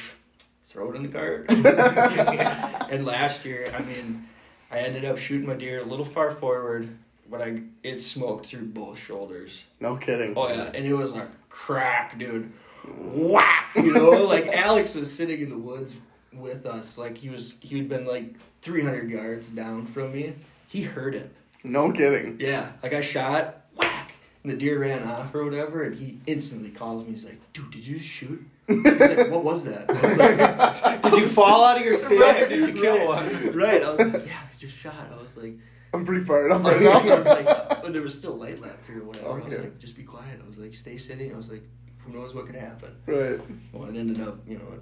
throw it in the cart. and last year, I mean, I ended up shooting my deer a little far forward, but I it smoked through both shoulders. no kidding. Oh yeah, and it was like crack, dude. Whack, you know, like Alex was sitting in the woods with us, like he was he'd been like 300 yards down from me. He heard it. No kidding. Yeah, like I shot, whack, and the deer ran off or whatever, and he instantly calls me. He's like, "Dude, did you shoot?" He's like, "What was that?" I was like, Did you fall out of your stand? Right, Did you kill right, one? Right. I was like, "Yeah, I just shot." I was like, I'm pretty fired up right was, like, I was like, when there was still light left here or whatever. I was like, just be quiet. I was like, stay sitting. I was like, who knows what could happen. right. Well, it ended up, you know,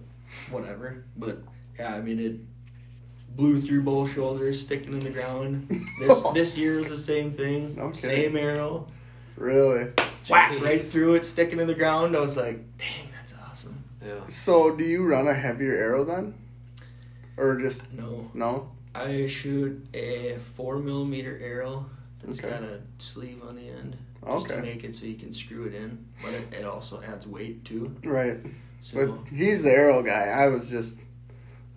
whatever. But yeah, I mean, it blew through both shoulders, sticking in the ground. This this year was the same thing. Okay. Same arrow, Really. whack Jeez. right through it, sticking in the ground. I was like, dang, that's awesome. Yeah. So, do you run a heavier arrow then, or just No, no? I shoot a four millimeter arrow. It's Okay. got a sleeve on the end. Just to make it so you can screw it in, but it, it also adds weight too. Right. So But he's the arrow guy. I was just,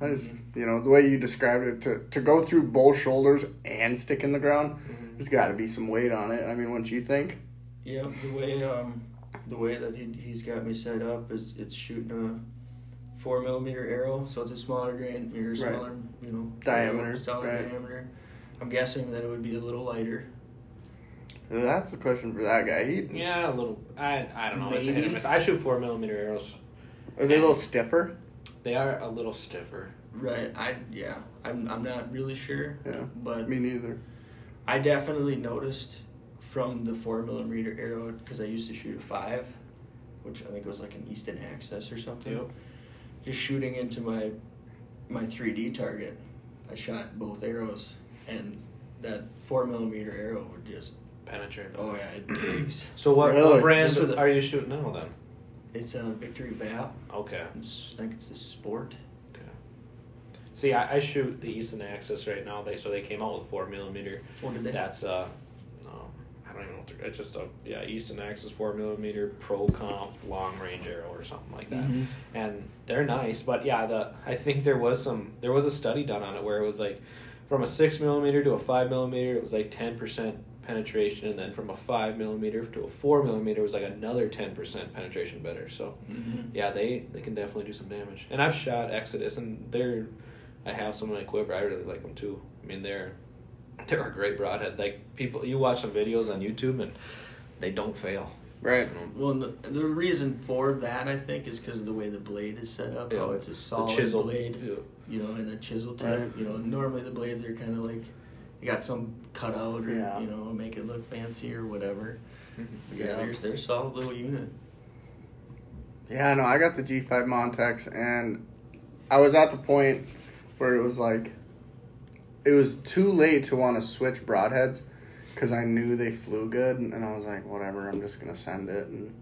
I just, you know, the way you described it to to go through both shoulders and stick in the ground. There's got to be some weight on it. I mean, what do you think? Yeah, the way um, the way that he, he's got me set up is it's shooting a four millimeter arrow, so it's a smaller grain, or Right. smaller, you know, Diameter, smaller right. diameter. I'm guessing that it would be a little lighter. That's a question for that guy. He Yeah, a little. I I don't know. It's a hit or miss. I shoot four millimeter arrows. are they a little stiffer? They are a little stiffer. Right. I yeah. I'm I'm not really sure, Yeah. but Me neither. I definitely noticed from the four millimeter arrow because I used to shoot a five, which I think was like an Easton Axis or something. Yep. Just shooting into my my 3D target, I shot both arrows, and that four millimeter arrow would just Penetrate. oh yeah, it digs. So what, Really? what brand Just with are you shooting now then? It's a Victory Vap. Okay. It's, I think it's a Sport. Okay. See, I, I shoot the Easton Axis right now. They so they came out with a four millimeter. What did they? That's uh, I don't even know. What they're- it's just a yeah Easton Axis four millimeter Pro Comp long range arrow or something like that. Mhm. and they're nice. But yeah, the I think there was some there was a study done on it where it was like from a six millimeter to a five millimeter, it was like ten percent penetration, and then from a five millimeter to a four millimeter it was like another ten percent penetration better. So Mhm. yeah, they they can definitely do some damage. And I've shot Exodus, and they're I have some in my quiver. I really like them too. I mean they're they're a great broadhead. Like people, you watch some videos on YouTube and they don't fail. Right. You know, Well, the, the reason for that I think is because of the way the blade is set up. How Yeah. it's a solid chisel blade. yeah. you know, and a chisel tip. Right. You know, normally the blades are kind of like you got some cutout or Yeah. you know make it look fancy or whatever. Mhm. But yeah, Yeah. they're they're a solid little unit. Yeah, no, I got the G5 Montec, and I was at the point where it was like, it was too late to want to switch broadheads because I knew they flew good, and I was like, whatever, I'm just gonna send it. And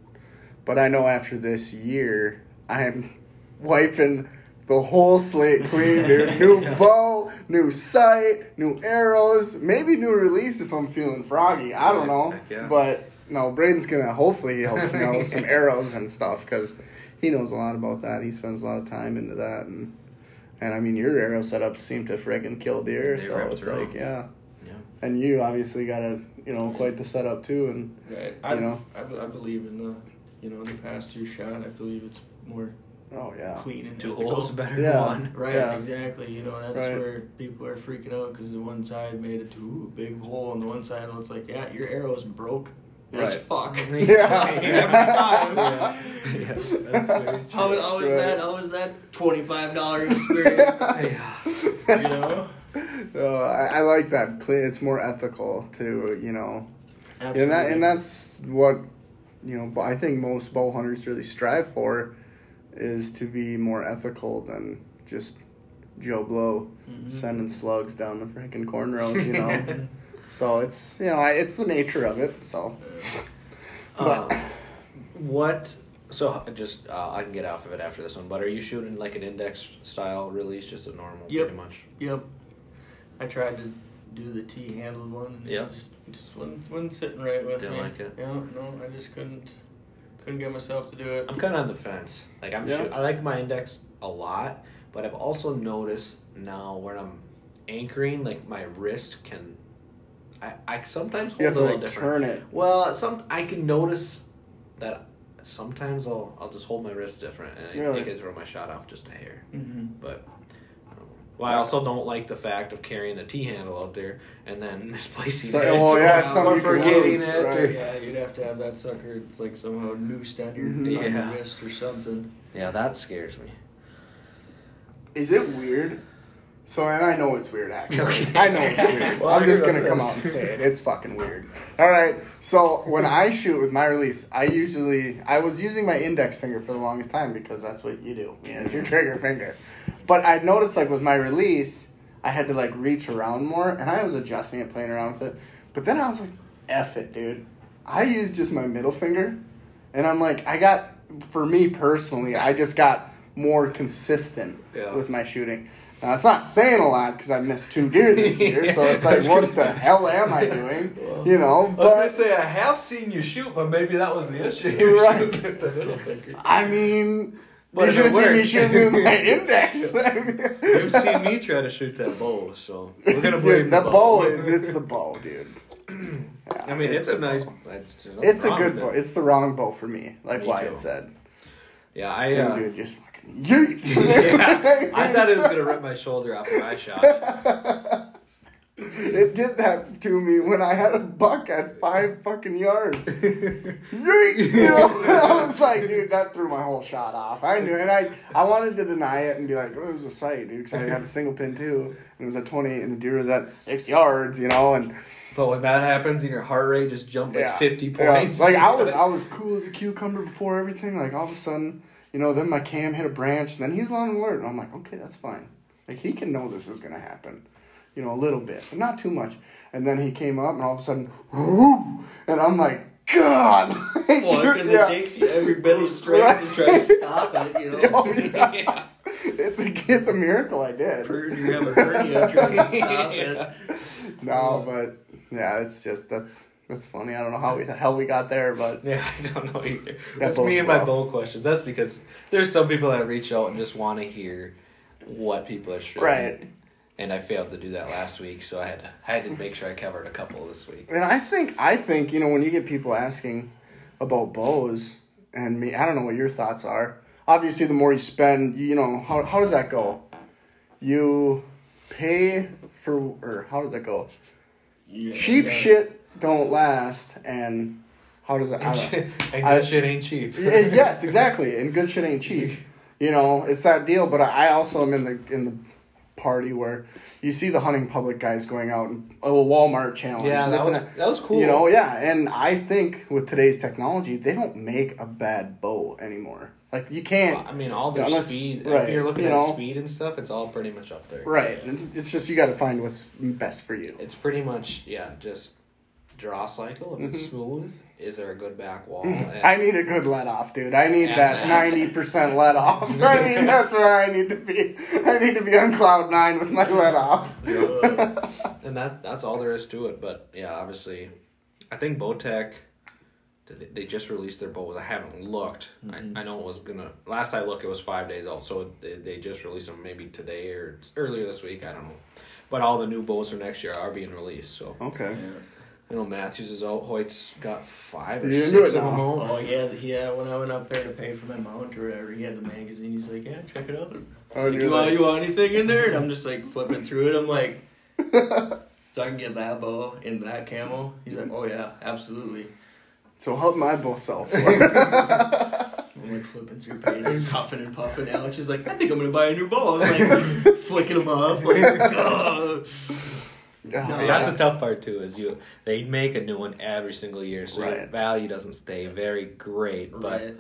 but I know after this year, I'm wiping the whole slate clean, dude. New Yeah. bow, new sight, new arrows, maybe new release if I'm feeling froggy. I don't know, yeah. but no, Braden's gonna hopefully help me out with some arrows and stuff because he knows a lot about that. He spends a lot of time into that, and and I mean your arrow setups seem to friggin' kill deer, They so rip it's through like yeah. Yeah. And you obviously got a you know quite the setup too, and Right. I, You know? I, I believe in the you know the pass through shot. I believe it's more oh yeah, clean and Two ethical. holes better Yeah. than one. Right, Yeah. exactly. You know, that's Right. where people are freaking out because the one side made it to ooh, big hole on the one side, and it's like, yeah, your arrow's broke as Right. fuck. Yeah. Every time. Yeah. Yeah, that's very true. How, how was Right. that? How was that twenty five dollar experience? Yeah. you know, Uh, I, I like that. Clean. It's more ethical to you know, and that and that's what you know. I think most bow hunters really strive for is to be more ethical than just Joe Blow Mhm. sending slugs down the freaking cornrows. You know, so it's you know I, it's the nature of it. So, Uh, but What? So just uh, I can get off of it after this one. But are you shooting like an index style release, just a normal, Yep. pretty much? Yep. I tried to do the T handled one. Yeah. Just, just wasn't, wasn't sitting right with Didn't me. like it? Yeah, no, I just couldn't couldn't get myself to do it. I'm kind of on the fence. Like I'm, Yeah. shoot, I like my index a lot, but I've also noticed now when I'm anchoring, like my wrist can. I, I sometimes hold You have a to little like different. turn it. Well, some I can notice that sometimes I'll I'll just hold my wrist different and I, Really? I can throw my shot off just a hair. Mm-hmm. But um, well, I also don't like the fact of carrying a T handle out there and then misplacing So- it. well, yeah, it's something you can forgetting lose, it. or- right. Yeah, you'd have to have that sucker. It's like somehow noosed on your, Mhm. on Yeah. your wrist or something. Yeah, that scares me. Is it weird? So, and I know it's weird actually. I know it's weird. Well, I'm just gonna come out and say it. It's fucking weird. All right. So when I shoot with my release, I usually I was using my index finger for the longest time because that's what you do. You know, it's your trigger finger. But I noticed like with my release, I had to like reach around more, and I was adjusting it, playing around with it. But then I was like, "F it, dude." I use just my middle finger, and I'm like, I got for me personally, I just got more consistent Yeah. with my shooting. Now, it's not saying a lot because I missed two deer this year, so it's like, what the hell am I doing? You know, but I'd say I have seen you shoot, but maybe that was the issue. You were Right. shooting with the middle finger. I mean, But you if should it have seen me works. shooting with my index. You've seen me try to shoot that bow, so we're gonna blame Dude, the, the bow it's the bow, dude. Yeah, I mean, it's, a the nice. bow. It's, It's a good bow. It's the wrong bow for me, like Me Wyatt too. said. Yeah, I. And Uh, dude, just fucking yeet. yeah, I thought it was gonna rip my shoulder off when I shot. It did that to me when I had a buck at five fucking yards. Yeet! You know, I was like, dude, that threw my whole shot off. I knew, and I, I wanted to deny it and be like, oh, it was a sight, dude, because I have a single pin too, and it was at twenty, and the deer was at six yards, you know, and But when that happens and your heart rate just jumped like Yeah. fifty yeah, points, like I was, I was cool as a cucumber before everything. Like all of a sudden, you know, then my cam hit a branch, and then he's on alert, and I'm like, okay, that's fine. Like he can know this is gonna happen. You know, a little bit, but not too much. And then he came up, and all of a sudden, whoo, and I'm like, God. Well, because Yeah. it takes you every bit of strength to try to stop it, you know. Oh, yeah. It's a it's a miracle I did. You have a hernia trying to stop it. No, but yeah, it's just that's that's funny. I don't know how we the hell we got there, but Yeah, I don't know either. That That's me and my rough. bowl questions. That's because there's some people that reach out and just want to hear what people are shooting. right. And I failed to do that last week, so I had to, I had to make sure I covered a couple this week. And I think I think you know when you get people asking about bows and me, I don't know what your thoughts are. Obviously, the more you spend, you know how how does that go? You pay for or how does that go? Yeah, Cheap yeah. shit don't last, and how does that? I And shit, and I- good shit ain't cheap. Yes, exactly. And good shit ain't cheap. You know, it's that deal. But I also am in the in the party where you see the hunting public guys going out and oh, a Walmart challenge. Yeah, that was that. that was cool. You know, yeah, and I think with today's technology, they don't make a bad bow anymore. Like you can't, I mean, all Unless- speed. right, if you're looking you at know. speed and stuff, it's all pretty much up there. right? and It's just you got to find what's best for you. It's pretty much yeah, just draw cycle. If it's Mhm. smooth, is there a good back wall? And- I need a good let off, dude. I need that ninety percent let off. I mean, that's where I need to be. I need to be on cloud nine with my let off. and that that's all there is to it. But yeah, obviously, I think Bowtech. did They they just released their bows. I haven't looked. Mhm. I, I know it was gonna. Last I looked, it was five days old. So they, they just released them maybe today or earlier this week. I don't know. But all the new bows for next year are being released. So Okay. I know Mathews is out. Hoyt's got five or You six do of them now. Oh yeah, yeah. When I went up there to pay for my mount or whatever, he had the magazine. He's like, "Yeah, check it out." Oh, Like, you're want you want anything in there? And I'm just like flipping through it. I'm like, so I can get that bow in that camo. He's like, "Oh yeah, absolutely." So help my bow self. I'm like flipping through pages, huffing and puffing. Alex is like, "I think I'm gonna buy a new bow." I was like flicking them off, like, "Ugh." Yeah, No, That's the tough part too. Is you they make a new one every single year, so your value doesn't stay very great. But right.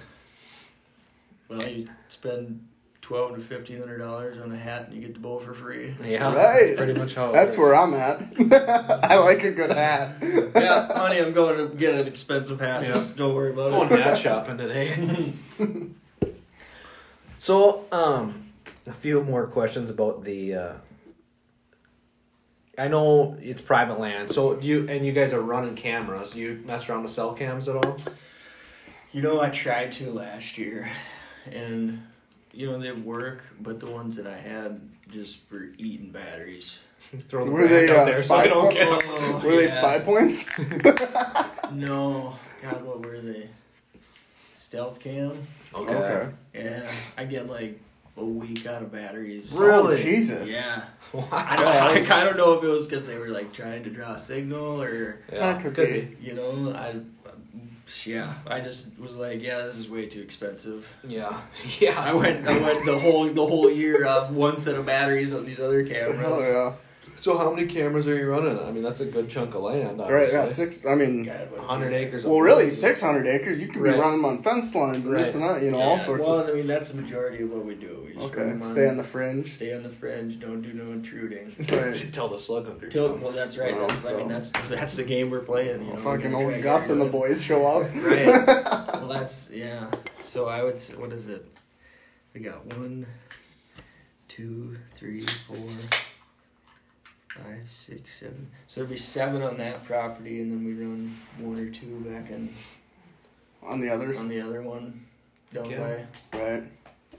Well, you spend twelve to fifteen hundred dollars on a hat, and you get the bow for free. Yeah, Right. Pretty much how. That's where I'm at. I like a good hat. yeah, honey, I'm going to get an expensive hat. Yeah. Just don't worry about it. going it. hat shopping today. so, um, a few more questions about the. Uh, I know it's private land, so do you and you guys are running cameras. Do you mess around with cell cams at all? You know, I tried to last year, and you know they work, but the ones that I had just were eating batteries. Throw the Were they, brand out uh, there so spy I don't po- get 'em. Oh, Were they spy points? No, God, what were they? Stealth cam. Okay. Okay. Yeah, I get like Oh, a week out of batteries. Really? Oh, Jesus. Yeah. I don't, Yeah, I, I don't know if it was because they were like trying to draw a signal or Yeah, That could could be. be. you know I yeah I just was like yeah this is way too expensive. Yeah. Yeah. I went I went the whole the whole year off one set of batteries on these other cameras. Hell yeah. So how many cameras are you running? I mean, that's a good chunk of land. Right, yeah, six. I mean, 100 acres. well, really, 600 acres. You can Right. be running them on fence lines and this and that, you know, all sorts well, of. I mean that's the majority of what we do. We just Okay, them stay on the fringe. stay on the fringe. Don't do no intruding. Right. Tell the slug hunter. Till, well, that's right. Well, That's, I mean, that's that's the game we're playing. You know, Well, we're fucking old Gus and the boys show up. Right. well, that's yeah. So I would say, what is it? We got one, two, three, four, five, six, seven. So there'd be seven on that property, and then we run one or two back in on the others. on the other one down Yeah. by. Right.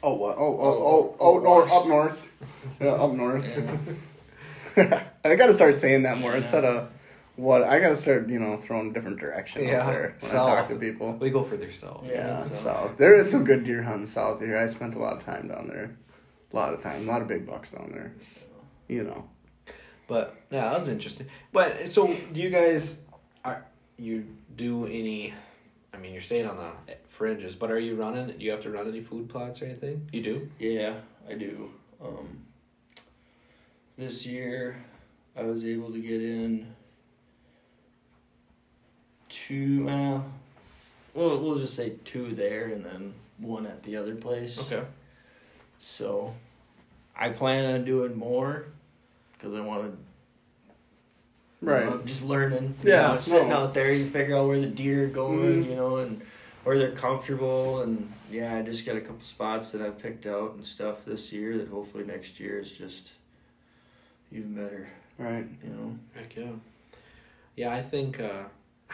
Oh, what? Oh, oh, Oh, oh, oh, oh, nor- up north. Yeah, up north. I gotta start saying that more instead of what. I gotta start, you know, throwing a different direction Yeah, out there when I talk to people. We go further south. Yeah, so- south. There is some good deer hunting south here. I spent a lot of time down there. A lot of time. A lot of big bucks down there. You know. But yeah, that was interesting. But so, do you guys are you do any? I mean, you're staying on the fringes, but are you running? Do you have to run any food plots or anything? You do. Yeah, I do. Um, this year, I was able to get in two. Uh, well, we'll just say two there, and then one at the other place. Okay. So, I plan on doing more because I want to. Right. I'm just learning. you Yeah, know, sitting no. out there, you figure out where the deer are going, Mhm. you know, and where they're comfortable. And yeah, I just got a couple spots that I picked out and stuff this year that hopefully next year is just even better, Right. you know. Heck yeah. Yeah, I think uh,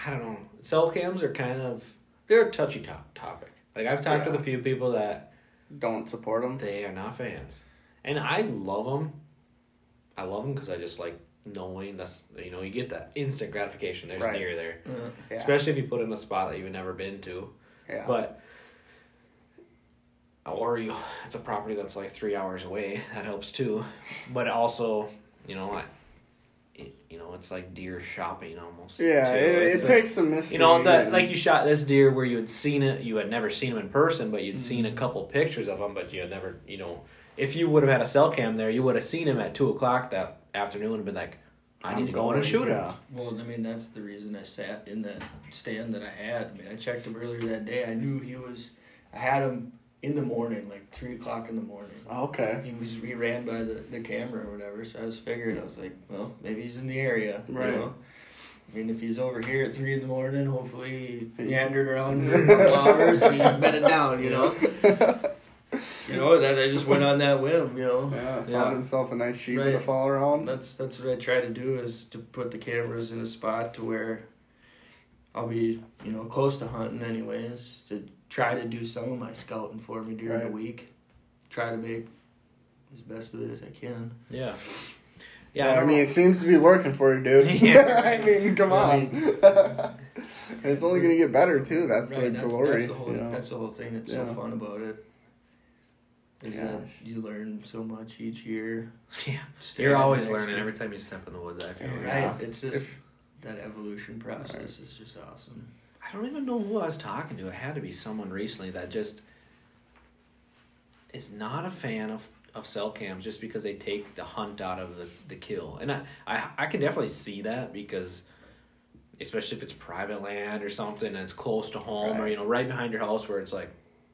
I don't know. Cell cams are kind of they're a touchy top topic. Like I've talked Yeah. with a few people that Don't support them. they are not fans, and I love them. I love them because I just like knowing that's you know you get that instant gratification. There's Right. deer there, Yeah. especially if you put in a spot that you've never been to. Yeah. But or you, it's a property that's like three hours away. That helps too. But also, you know, I, it, you know, it's like deer shopping almost. yeah, too. it, a- takes some mystery. You know that like you shot this deer where you had seen it, you had never seen him in person, but you'd seen Mm-hmm. a couple pictures of him, but you had never, you know, if you would have had a cell cam there, you would have seen him at two o'clock that afternoon and been like, I need I'm to go in and going, shoot him. yeah. Well, I mean, that's the reason I sat in that stand that I had. I mean, I checked him earlier that day. I knew he was, I had him in the morning, like 3 o'clock in the morning. Okay. He was he ran by the, the camera or whatever, so I was figuring I was like, well, maybe he's in the area. you Right. know? I mean, if he's over here at three in the morning, hopefully he He's- meandered around for a couple hours and he bedded down. You know, you know that I just went on that whim. You know, Yeah, found Yeah. himself a nice sheep to Right. fall around. that's that's what I try to do is to put the cameras in a spot to where I'll be you know close to hunting anyways. To try to do some of my scouting for me during Right. the week. Try to make as best of it as I can. Yeah. Yeah, Yeah, I don't mean, know. it seems to be working for you, dude. Yeah. I mean, come on. And it's only gonna get better too. That's right, the that's, glory. that's the whole you know? that's the whole thing that's Yeah. so fun about it. Is Gosh. that you learn so much each year. Yeah. Just You're always learning extra- every time you step in the woods. I feel. Yeah. Right? Right. It's just If- that evolution process is just awesome. I don't even know who I was talking to. It had to be someone recently that just is not a fan of, of cell cams just because they take the hunt out of the, the kill. And I, I I can definitely see that because especially if it's private land or something and it's close to home or you know right behind your house where it's like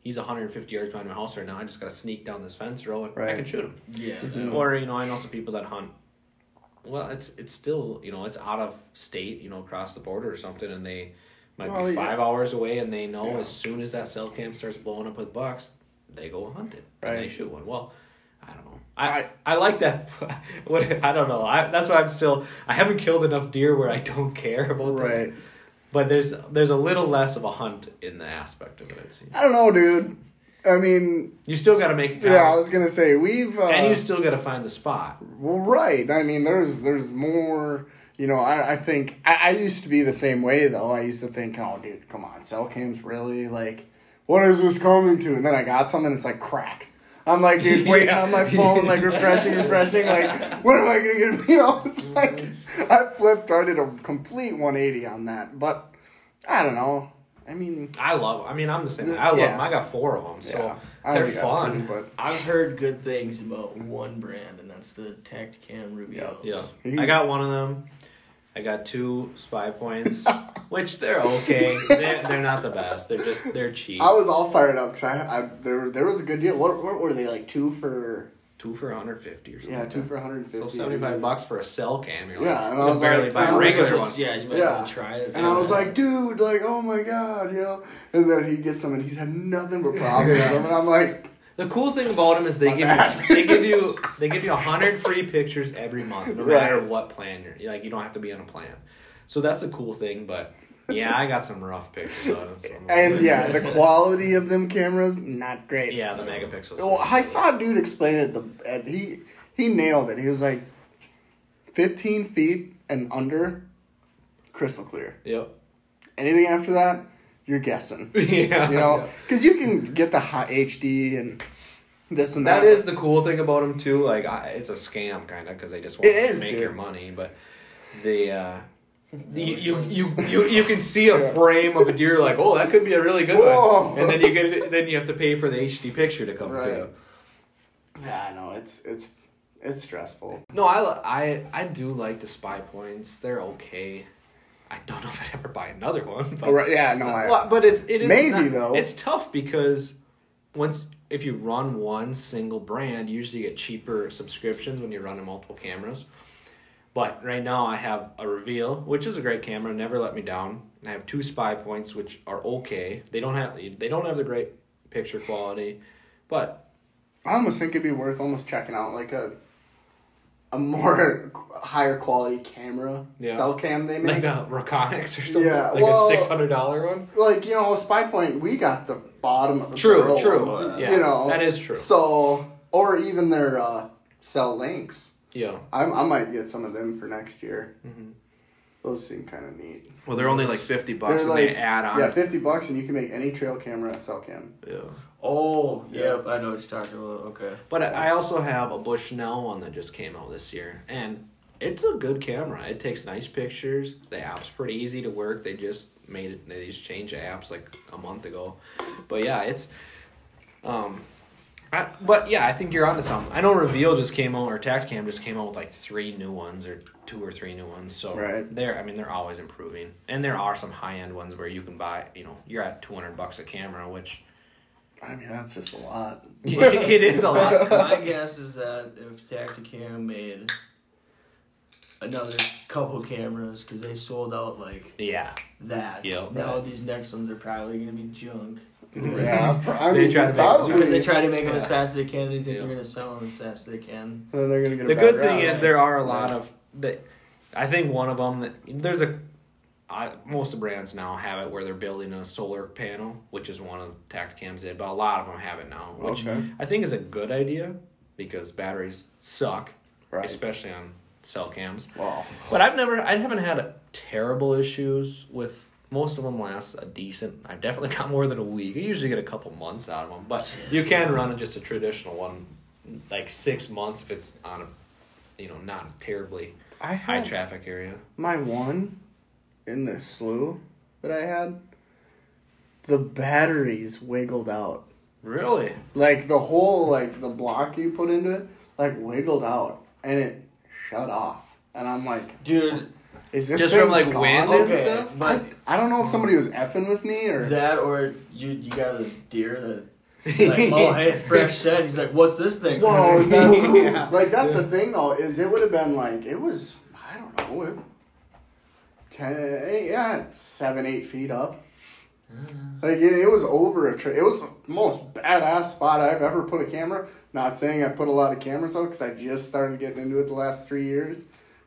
he's 150 yards behind my house right now. I just got to sneak down this fence row and I can shoot him. Yeah. Mhm. Or you know, I know some people that hunt. Well, it's it's still you know it's out of state, you know, across the border or something, and they might Well, be yeah. five hours away, and they know Yeah. as soon as that cell cam starts blowing up with bucks, they go hunt it and they shoot one. Well, I don't know. I I, like that. what I don't know. I, that's why I'm still. I haven't killed enough deer where I don't care about them. But there's there's a little less of a hunt in the aspect of it. It seems. I don't know, dude. I mean, You still got to make yeah, I was gonna say we've. Uh, and you still got to find the spot. Well, right. I mean, there's there's more. You know, I, I think I, I used to be the same way though. I used to think, oh, dude, come on, cell cams really like, what is this coming to? And then I got something, it's like crack. I'm like, dude, waiting Yeah. on my phone, like refreshing, refreshing. Like, when am I gonna get? You know, it's like I flipped. I did a complete 180 on that, but I don't know. I mean, I love. I mean, I'm the same. I love Yeah. them. I got four of them, so yeah, they're fun. two, but I've heard good things about one brand, and that's the Tactacam Rubio. yeah, He's- I got one of them. I got two spy points, which they're okay. they're, they're not the best. They're just they're cheap. I was all fired up because I, I there there was a good deal. What what were they like two for? two for 150 or something. Yeah, two like for 150. that. So 75 bucks for a cell cam. You're like, Yeah, and I was barely like- buy and a I was regular one. Yeah, you might Yeah. as well try it. And I was like, dude, like, oh my god, you know. And then he gets them, and he's had nothing but problems with them. And I'm like, The cool thing about them is they My give bad. you they give you they give you hundred free pictures every month, no matter what plan you're like. You don't have to be on a plan, so that's the cool thing. But yeah, I got some rough pictures on it. so I'm a and yeah, the quality of them cameras not great. yeah, the megapixels. Well, I saw a dude explain it. The and he he nailed it. He was like, 15 feet and under, crystal clear. Yep. Anything after that, you're guessing. yeah. You know, because you can get the high HD and this and that. That is the cool thing about them too. Like I, it's a scam kind of because they just want It to is, make dude. your money. But the uh, you, you you you you can see a frame of a deer like oh that could be a really good Whoa. one, and then you get then you have to pay for the HD picture to come Right. through. Yeah, no, it's it's it's stressful. No, I, I I do like the spy points. They're okay. I don't know if I'd ever buy another one. But, Oh, right, yeah, no, I. But it's it is Maybe, not- though. It's tough because once if you run one single brand, you usually get cheaper subscriptions when you're running multiple cameras. But right now I have a Reveal, which is a great camera, never let me down. I have two spy points, which are okay. They don't have they don't have the great picture quality, but I almost think it'd be worth almost checking out like a a more higher quality camera Yeah. cell cam they make. like a Reconyx or something, Yeah, like well- a six hundred dollar one. like you know, Spy Point, we got the bottom of the True, barrel true. ones, Yeah, you know, that is true. So, or even their uh, cell links. Yeah. I, I might get some of them for next year. Mhm. Those seem kind of neat. Well, they're only like fifty bucks, They're and like- they add on. Yeah, fifty bucks, and you can make any trail camera a cell cam. Yeah. Oh, yep, I know what you're talking about. Okay. But I I also have a Bushnell one that just came out this year, and it's a good camera. It takes nice pictures. The app's pretty easy to work. They just made it. They just changed the apps like a month ago. But yeah, it's. Um, I, but yeah, I think you're onto something. I know Reveal just came out, or Tactacam just came out with like three new ones, or two or three new ones. So Right. they're, I mean, they're always improving, and there are some high end ones where you can buy. You know, you're at two hundred bucks a camera, which I mean, that's just a lot. it is a lot. My guess is that if Tactacam made another couple cameras, because they sold out like Yeah. that. Yep. Now these next ones are probably gonna be junk. Yeah, pr- I They mean, try to make- probably. They try to make them as fast as they can. They think Yeah. they're gonna sell them as fast as they can. then they're gonna get The bad good thing rap. is there are a lot of that. I think one of them that there's a. I, most of brands now have it where they're building a solar panel, which is one of the Tactacams did, but a lot of them have it now, which Okay. I think is a good idea because batteries suck, Right. especially on cell cams. Wow. But I've never, I haven't had a terrible issues with most of them. Last a decent. I've definitely got more than a week. I usually get a couple months out of them, but you can run just a traditional one, like six months if it's on a, you know, not terribly I high traffic area. my one in the slough that I had. The batteries wiggled out. Really? Like the whole like the block you put into it, like wiggled out and it shut off. And I'm like, Dude, Is this Just from, like, gone? wind and Okay, stuff? but I, I don't know if somebody was effing with me or. that or you you got a deer that like oh hey fresh set. He's like what's this thing? Whoa, that's, Yeah. like that's the thing though is it would have been like it was I don't know it, ten yeah seven eight feet up. Like it, it was over a tree. It was the most badass spot I've ever put a camera. Not saying I put a lot of cameras out because I just started getting into it the last three years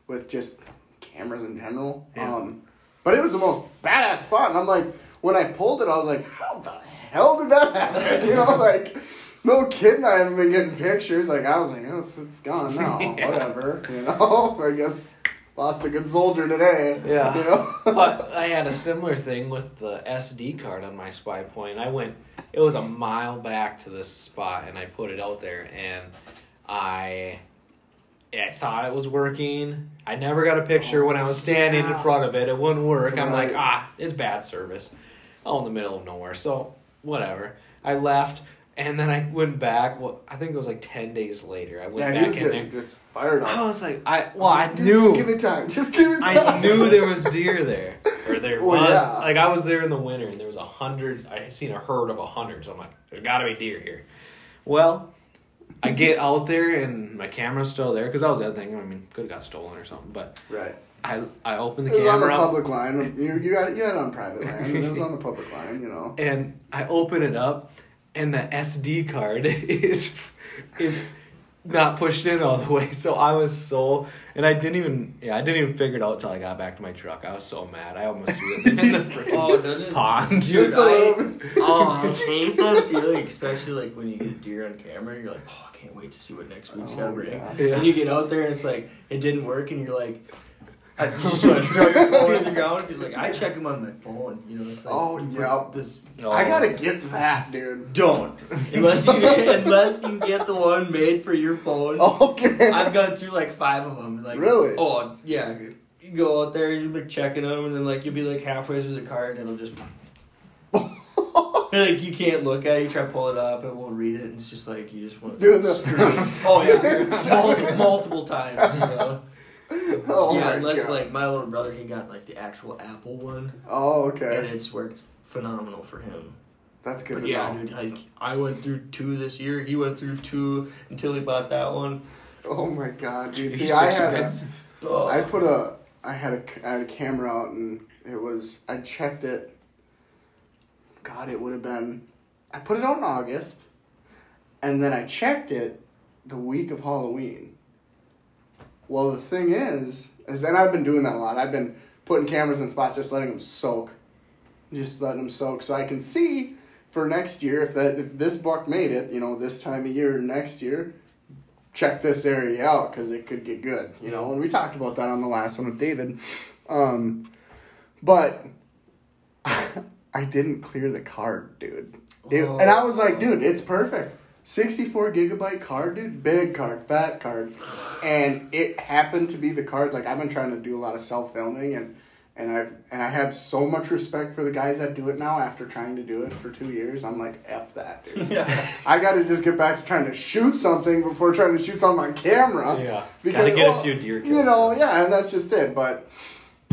with just cameras in general. Yeah. Um, but it was the most badass spot, and I'm like, when I pulled it, I was like, how the hell did that happen? You know, like. No kidding, I haven't been getting pictures. Like I was like, oh, it's, it's gone now. Yeah. Whatever, you know. I guess lost a good soldier today. Yeah. you know. but I had a similar thing with the SD card on my Spypoint. I went, it was a mile back to this spot, and I put it out there, and I, I thought it was working. I never got a picture when I was standing in front of it. It wouldn't work. I'm like, ah, it's bad service. Oh, in the middle of nowhere. So whatever. I left. And then I went back. Well, I think it was like ten days later. I went Yeah, he back was in there. just fired I was like, I well, I Dude, knew. Just give it time. Just give it time. I knew there was deer there, or there Well, was. yeah. Like I was there in the winter, and there was a hundred. I seen a herd of a hundred, so I'm like, there's got to be deer here. Well, I get out there, and my camera's still there because that was the other thing. I mean, could have got stolen or something, but Right. I I opened It the was on the camera public line. You you got it. You had it on private land. It was on the public line. You know. and I open it up, and the SD card is is not pushed in all the way. So I was so, and I didn't even, yeah, I didn't even figure it out until I got back to my truck. I was so mad. I almost threw it in the freaking Oh, doesn't it? pond. Just a I- little bit. Oh, I hate that feeling, especially like when you get a deer on camera. and You're like, oh, I can't wait to see what next week's Oh, gonna bring. yeah. Yeah. And you get out there and it's like it didn't work, and you're like, I just want to throw your phone on the ground because like I check them on my phone. You know, it's like, Oh, yeah. put This oh. I gotta get that, dude. don't unless you unless you get the one made for your phone. Okay. I've gone through like five of them. Like Really? Oh yeah. You go out there, and you'll be checking them, and then like you'll be like halfway through the card, and it'll just like you can't look at it. You try to pull it up, and it won't read it. And it's just like you just want to Doing the- scream. Oh yeah, multiple, multiple times. You know. oh yeah, unless God. like my little brother, he got like the actual Apple one, Oh, okay. And it's worked phenomenal for him. That's good yeah, know. dude, like I went through two this year. He went through two until he bought that one. Oh my God, dude. See, I had a, Oh. I put a, I had a, I had a camera out and it was, I checked it. God, it would have been, I put it out in August, and then I checked it the week of Halloween. Well, the thing is, is and I've been doing that a lot. I've been putting cameras in spots, just letting them soak, just letting them soak, so I can see for next year if that if this buck made it, you know, this time of year next year, check this area out because it could get good, you know. And we talked about that on the last one with David, um, but I didn't clear the card, dude. And I was like, dude, it's perfect. 64 gigabyte card, dude. Big card, fat card. And it happened to be the card. Like, I've been trying to do a lot of self filming, and, and, I've, and I have so much respect for the guys that do it now after trying to do it for two years. I'm like, F that, dude. yeah. I got to just get back to trying to shoot something before trying to shoot something on camera. Yeah, Because, gotta get well, a few deer kills. You know, yeah, and that's just it. But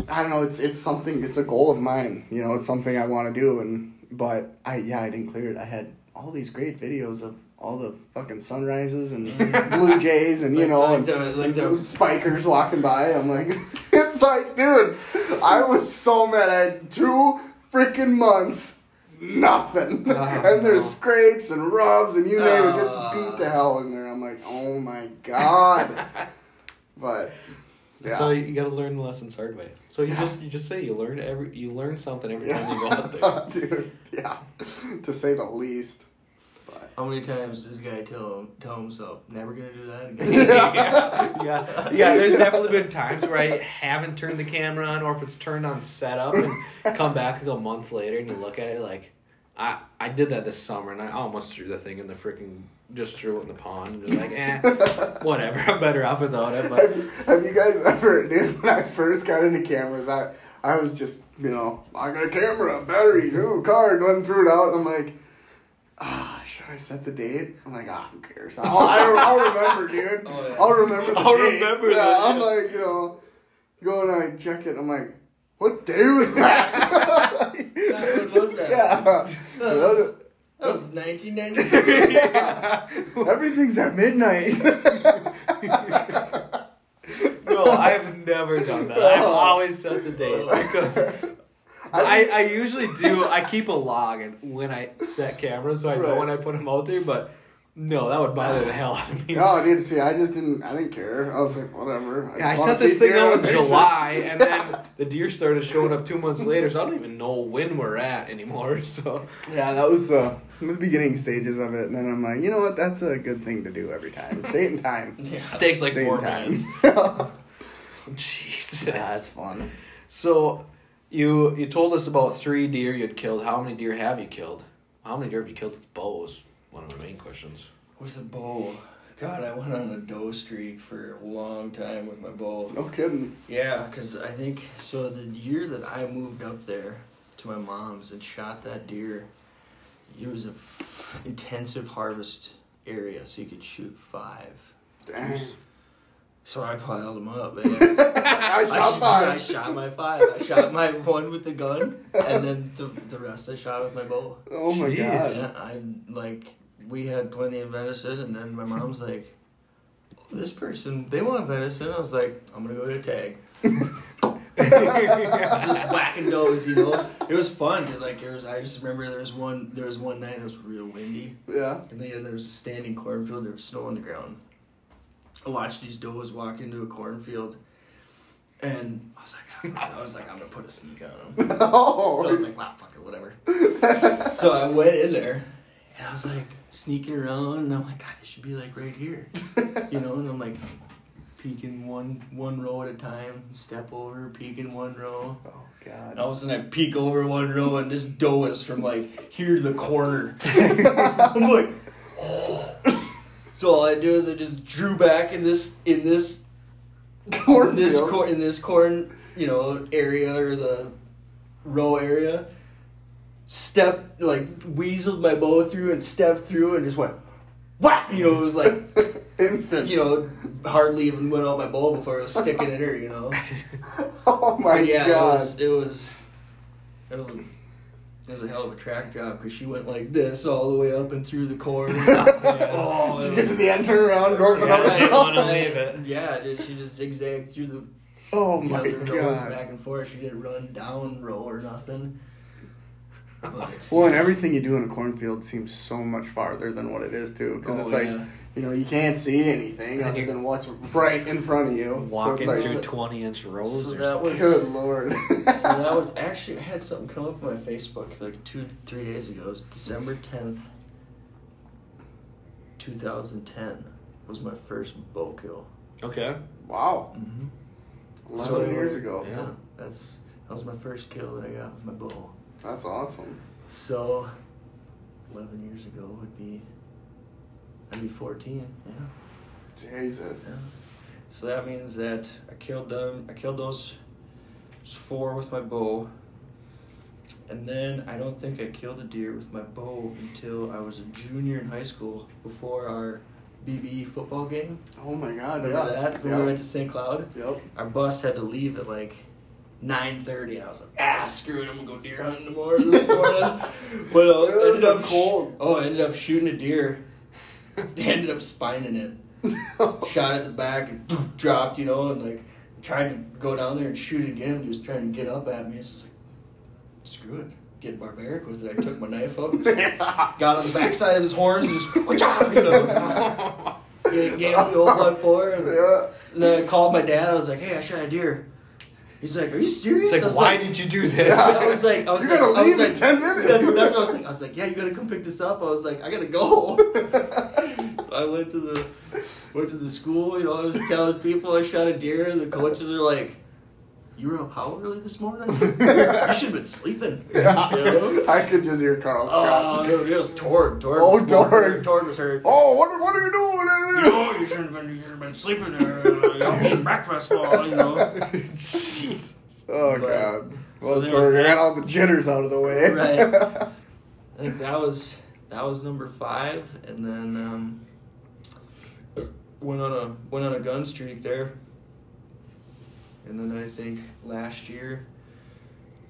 I don't know. It's it's something. It's a goal of mine. You know, it's something I want to do. And but I yeah, I didn't clear it. I had all these great videos of all the fucking sunrises and blue jays and you Like- know like and, the- like and the- those spikers walking by. I'm like, it's like, dude, I was so mad. I had two freaking months. Nothing, Oh, and there's no. scrapes and rubs and you name it, just Ah. beat the hell in there. I'm like, oh my god, but yeah. So you got to learn the lessons hard way. So you Yeah. just you just say you learn every you learn something every Yeah. time you go out there. Dude, yeah. To say the least. How many times does this guy tell him tell himself never gonna do that again? yeah, yeah, yeah. There's definitely been times where I haven't turned the camera on, or if it's turned on setup, and come back like a month later and you look at it like, I I did that this summer and I almost threw the thing in the freaking just threw it in the pond and just like eh whatever I'm better off without it. have, But you, have you guys ever, dude, when I first got into cameras, I, I was just, you know, I got a camera, batteries, ooh, card, went and threw it out. I'm like, ah, should I set the date? I'm like, ah, who cares? I'll, I'll, I'll remember, dude. Oh, yeah. I'll remember the I'll date. remember yeah, that, I'm like, you know, go and I check it. I'm like, what day was that? When was that? Yeah. That was, that was 1993. Yeah. Everything's at midnight. No, I've never done that. I've always set the date because I, I usually do. I keep a log and when I set cameras, so I know when I put them out there. But no, that would bother the hell out of me. No, dude. See, I just didn't. I didn't care. I was like, whatever. Yeah, I set this thing out in a picture. July, and then the deer started showing up two months later, so I don't even know when we're at anymore. So Yeah, that was the the beginning stages of it, and then I'm like, you know what? That's a good thing to do every time. Date and time. yeah. it takes like Date four times. time. minutes. yeah, Jesus. it's fun. So you you told us about three deer you'd killed. How many deer have you killed? How many deer have you killed with bows? One of my main questions. With a bow. God, I went on a doe streak for a long time with my bow. No kidding. Yeah, because I think so. The year that I moved up there to my mom's and shot that deer, it was a f- intensive harvest area, so you could shoot five. Dang. So I piled them up. Man. I I shot shot, five. I shot my five. I shot my one with the gun, and then the the rest I shot with my bow. Oh my Jeez. god. Yeah, I like we had plenty of venison, and then my mom's like, "This person, they want venison." I was like, "I'm gonna go to tag." just whacking does, you know. It was fun because like there was. I just remember there was one. There was one night it was real windy, Yeah. and then there was a standing cornfield. There was snow on the ground. I watched these does walk into a cornfield, and I was like, I was like, I'm gonna put a sneak on them. So I was Oh. like, wow, fuck it, whatever. so I went in there, and I was like sneaking around, and I'm like, God, this should be like right here, you know. And I'm like peeking one one row at a time, step over, peeking one row. oh god. And all of a sudden, I peek over one row, and this doe is from like here to the corner. I'm like, oh. So all I do is I just drew back in this in this in this corn in this corn you know area or the row area. Step like weaseled my bow through and stepped through and just went whack. You know it was like Instant. you know hardly even went out my bow before I was sticking in her. You know. Oh my But yeah, god. it was it was it was it was a hell of a track job because she went like this all the way up and through the corn. oh, So it was- to the end, turn around, go up Yeah, another they wanna leave it. Yeah, dude, she just zigzagged through the Oh you know, my the rows god. back and forth. She didn't run down row or nothing. But, Well, and everything you do in a cornfield seems so much farther than what it is too, because oh, it's like yeah. You know you can't see anything And other you- than what's right in front of you. Walking it's like, through twenty inch rows So that was good lord. so that was actually I had something come up on my Facebook like two three days ago. It was December tenth, two thousand ten. Was my first bow kill. Okay. wow, Mm-hmm. eleven So- years ago. Yeah. That's that was my first kill that I got with my bow. That's awesome. So, eleven years ago would be. I'd be fourteen. Yeah. Jesus. yeah. So that means that I killed them. I killed those four with my bow. And then I don't think I killed a deer with my bow until I was a junior in high school before our BB football game. Oh my god. Remember yeah. that? When we Yep. went to St. Cloud? Yep. our bus had to leave at like 9.30 and I was like, ah, screw it, I'm gonna go deer hunting tomorrow this morning. but uh, It was ended up cold. oh, I ended up shooting a deer. ended up spining it. Shot at the back and poof, dropped, you know, and like tried to go down there and shoot again. He was trying to get up at me. It's just like, screw it. Get barbaric with it. I took my knife out, got on the backside of his horns and just, you know, gave, him the old one pour. And, yeah. and then I called my dad. I was like, "Hey, I shot a deer." He's like, "Are you serious?" It's like, was why did you do this? Yeah. I was like, I was You like, gotta I was leave in like, 10 minutes. That's, that's what I was thinking. I was like, "Yeah, you gotta come pick this up." I was like, "I gotta go." I went to the went to the school. You know, I was telling people I shot a deer. The coaches are like, "You were up how early this morning? you should have been sleeping." Yeah. You know? I could just hear Carl Scott. Oh, it was Tord. Tord. Oh, was- Tord. Tord was hurt. oh, what, what are you doing? No, you should have been. You should have been sleeping there. You know, eating breakfast. Well, you know. Jeez. Oh But- god. Well, Tori, I got all the jitters out of the way. Right. I think that was that was number five, and then um, went on a went on a gun streak there. And then I think last year,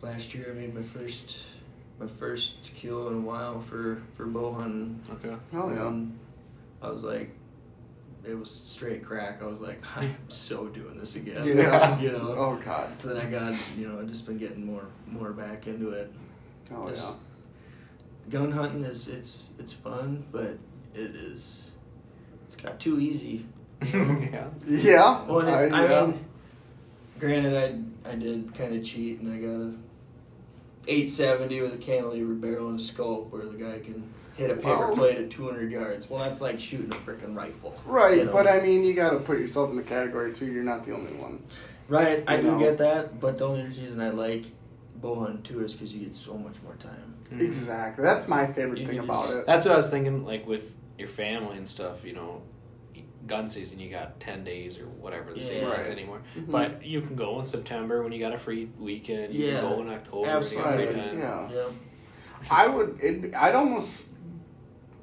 last year I made my first, my first kill in a while for for bow hunting. Okay. Oh yeah. And I was like, it was straight crack. I was like, I'm so doing this again. Yeah. you know. Oh god. So then I got, you know, I've just been getting more, more back into it. Oh Just- Gun hunting is it's it's fun, but it is, it's got too easy. yeah. yeah. Yeah. Well, it's, I- I, yeah. mean, granted, I I did kind of cheat, and I got a 870 with a cantilever barrel and a scope, where the guy can hit a paper Well- plate at 200 yards. Well, that's like shooting a freaking rifle. Right, you know? but I mean, you got to put yourself in the category too. You're not the only one. Right, I You do get that, but the only reason I like bow hunting too is because you get so much more time. Mhm. Exactly. That's my favorite You thing can about just- it. That's what I was thinking. Like with your family and stuff, you know, gun season you got ten days or whatever the Yeah. season Right. is anymore. Mhm. But you can go in September when you got a free weekend. You Yeah. can go in October Absolutely. when you Right, got free time. yeah. Yeah. I would. It, I'd almost.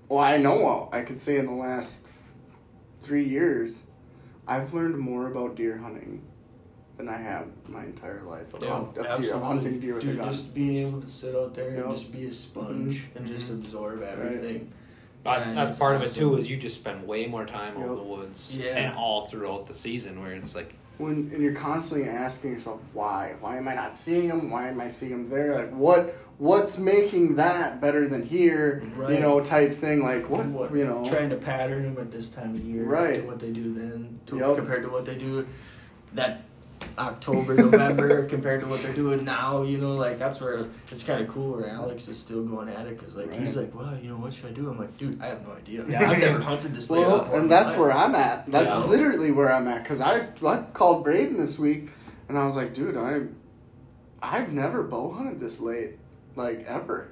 Well, I know. I could say in the last three years, I've learned more about deer hunting than I have my entire life of, Yeah, hunt- of, deer, of hunting deer with Dude, a gun. just being able to sit out there Yep. and just be a sponge and just Mhm. absorb everything. But And that's it's part of it too. Is you just spend way more time out in the woods Yeah. and all throughout the season, where it's like when and you're constantly asking yourself why why am i not seeing them why am i seeing them there like what what's making that better than here you know type thing like what, What- you know Trying to pattern them at this time of year Right. to what they do then to, Yep. compared to what they do that October, November compared to what they're doing now. You know, like that's where it's kind of cool where Alex is still going at it because like he's like, well, you know, what should I do? I'm like, dude, I have no idea. Yeah. I've never hunted this late. well before and that's life. where i'm at that's Yeah. literally where i'm at because I, I called braden this week and i was like dude I'm i've never bow hunted this late like ever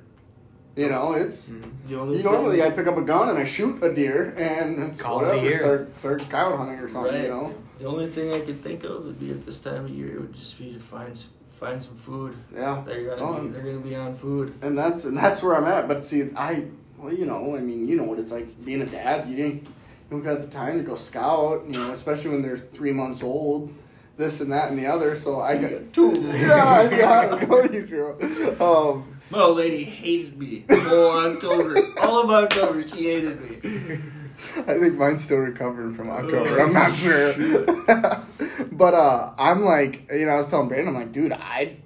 you know it's mm-hmm. The only you normally I pick up a gun and I shoot a deer and it's Call whatever start start coyote hunting or something Right. you know The only thing I could think of would be at this time of year it would just be to find find some food. yeah They're gonna Oh, be, they're gonna be on food. and that's and that's where I'm at. But see, I well, you know, I mean, you know what it's like being a dad. You didn't you don't got the time to go scout. You know, especially when they're three months old. This and that and the other. So I got two. yeah, I got I know you do. Um, My old lady hated me. Oh, October, all of October, she hated me. I think mine's still recovering from October. I'm not sure. but uh, I'm like, you know, I was telling Brandon, I'm like, dude, I,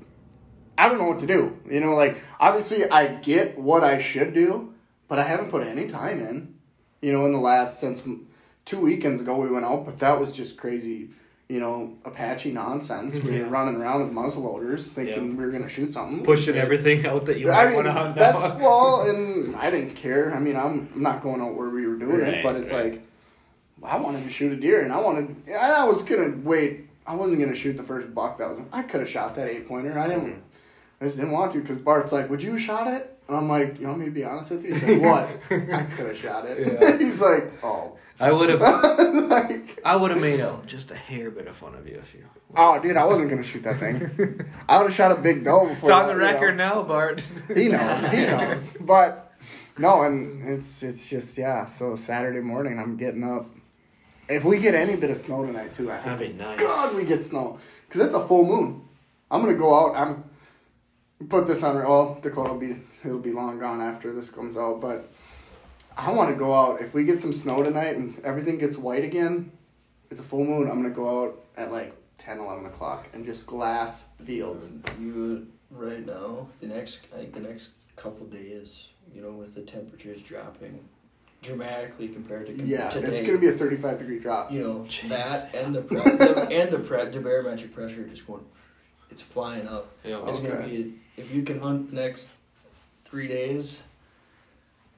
I don't know what to do. You know, like obviously I get what I should do, but I haven't put any time in. You know, in the last since two weekends ago we went out, but that was just crazy. You know, Apache nonsense. We were running around with muzzle loaders, thinking Yeah. we were gonna shoot something. pushing Yeah. everything out that you I mean, want to hunt that's now. well, and I didn't care. I mean, I'm, I'm not going out where we were doing it, but it's right. like I wanted to shoot a deer, and I wanted, and I was gonna wait. I wasn't gonna shoot the first buck that was. I could have shot that eight pointer. I didn't. Mm-hmm. I just didn't want to because Bart's like, "Would you shot it?" And I'm like, "You want me to be honest with you?" He's like, "What?" I could have shot it. Yeah. He's like, "Oh." I would have. like, I would have made a, just a hair bit of fun of you if you. oh, dude, I wasn't gonna shoot that thing. I would have shot a big doe before. It's on that, the you know. record now, Bart. He knows. He knows. But no, and it's it's just yeah. So Saturday morning, I'm getting up. If we get any bit of snow tonight too, I That'd be nice. God we get snow because it's a full moon. I'm gonna go out. I'm put this on. Oh, well, Dakota will be it'll be long gone after this comes out, but I want to go out. If we get some snow tonight and everything gets white again, it's a full moon. I'm gonna go out at like 10, 11 o'clock and just glass fields. You right now, the next I think the next couple days, you know, with the temperatures dropping dramatically compared to Yeah, today. it's gonna be a 35 degree drop. you know Jeez. that and the, pre- the and the pre- the barometric pressure just going, it's flying up. Yeah. It's gonna Okay. be if you can hunt next three days.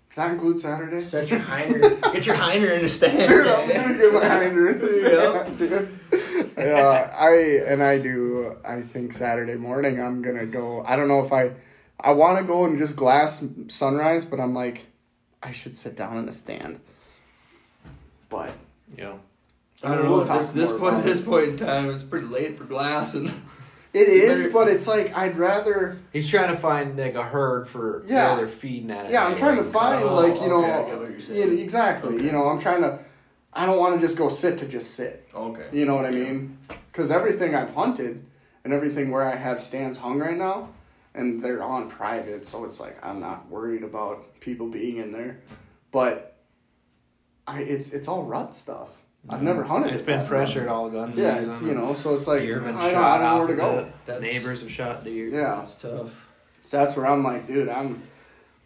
Does that include Saturday? Set your hinder, get your hinder in the stand. Dude, I'm gonna get my hinder in the There stand, dude. Yeah, I and I do. I think Saturday morning I'm gonna go. I don't know if I, I want to go and just glass sunrise, but I'm like, I should sit down in the stand. But Yeah. I don't know. We'll at this this point, this point in time, it's pretty late for glass and. It is. But it's like I'd rather. He's trying to find like a herd for Yeah. they're feeding at. it Yeah, I'm trying to find Oh, like you know, okay, I get what you're yeah, exactly. Okay. You know, I'm trying to. I don't want to just go sit to just sit. Okay. You know what I mean? Because everything I've hunted and everything where I have stands hung right now, and they're on private, so it's like I'm not worried about people being in there. But I, it's it's all rut stuff. I've never hunted. It's it been um, pressured rut. all guns. Yeah, you know, so it's like Deer have been I don't, shot I don't know where to go. it. That's- Neighbors have shot deer. Yeah, That's tough. so that's where I'm like, dude, I'm.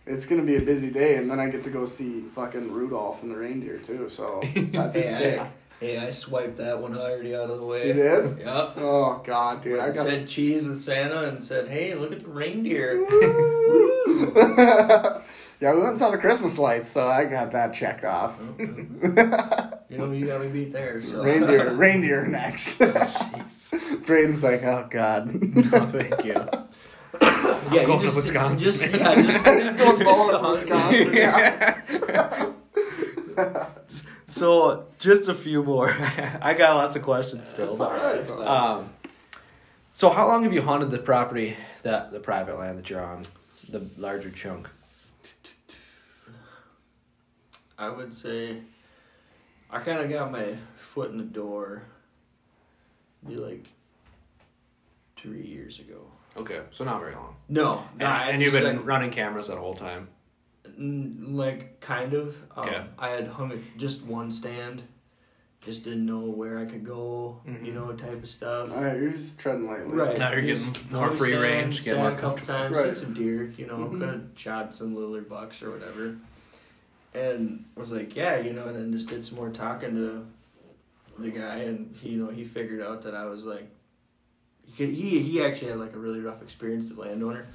It's gonna be a busy day, and then I get to go see fucking Rudolph and the reindeer too. So that's Hey, sick. I, hey, I swiped that one already out of the way. You did? Yep. Oh god, dude, I got. said cheese with Santa and said, "Hey, look at the reindeer." yeah, we went and saw the Christmas lights, so I got that checked off. You know, you got me beat there. So. reindeer, reindeer next. Jeez. Braden's like, oh god. No, thank you. yeah, you going to just, Wisconsin. Just, yeah, just, He's just going bowling to in. Wisconsin. Yeah. So, just a few more. I got lots of questions still. It's all right. It's fine. Um, so how long have you hunted the property that the private land that you're on, the larger chunk? I would say I kind of got my foot in the door. Be like three years ago. Okay, so not very long. No, And, nah, and you've been like, running cameras that whole time. Like kind of um, Okay. i had hung it just one stand just didn't know where i could go Mhm. you know type of stuff All right, you're just treading lightly. right Now you're Just getting more free stand, range, getting more a couple comfortable. times Right. hit some deer you know Mhm. could have shot some lillard bucks or whatever and was like yeah you know and then just did some more talking to the guy and he you know he figured out that i was like he he, he actually had like a really rough experience as a landowner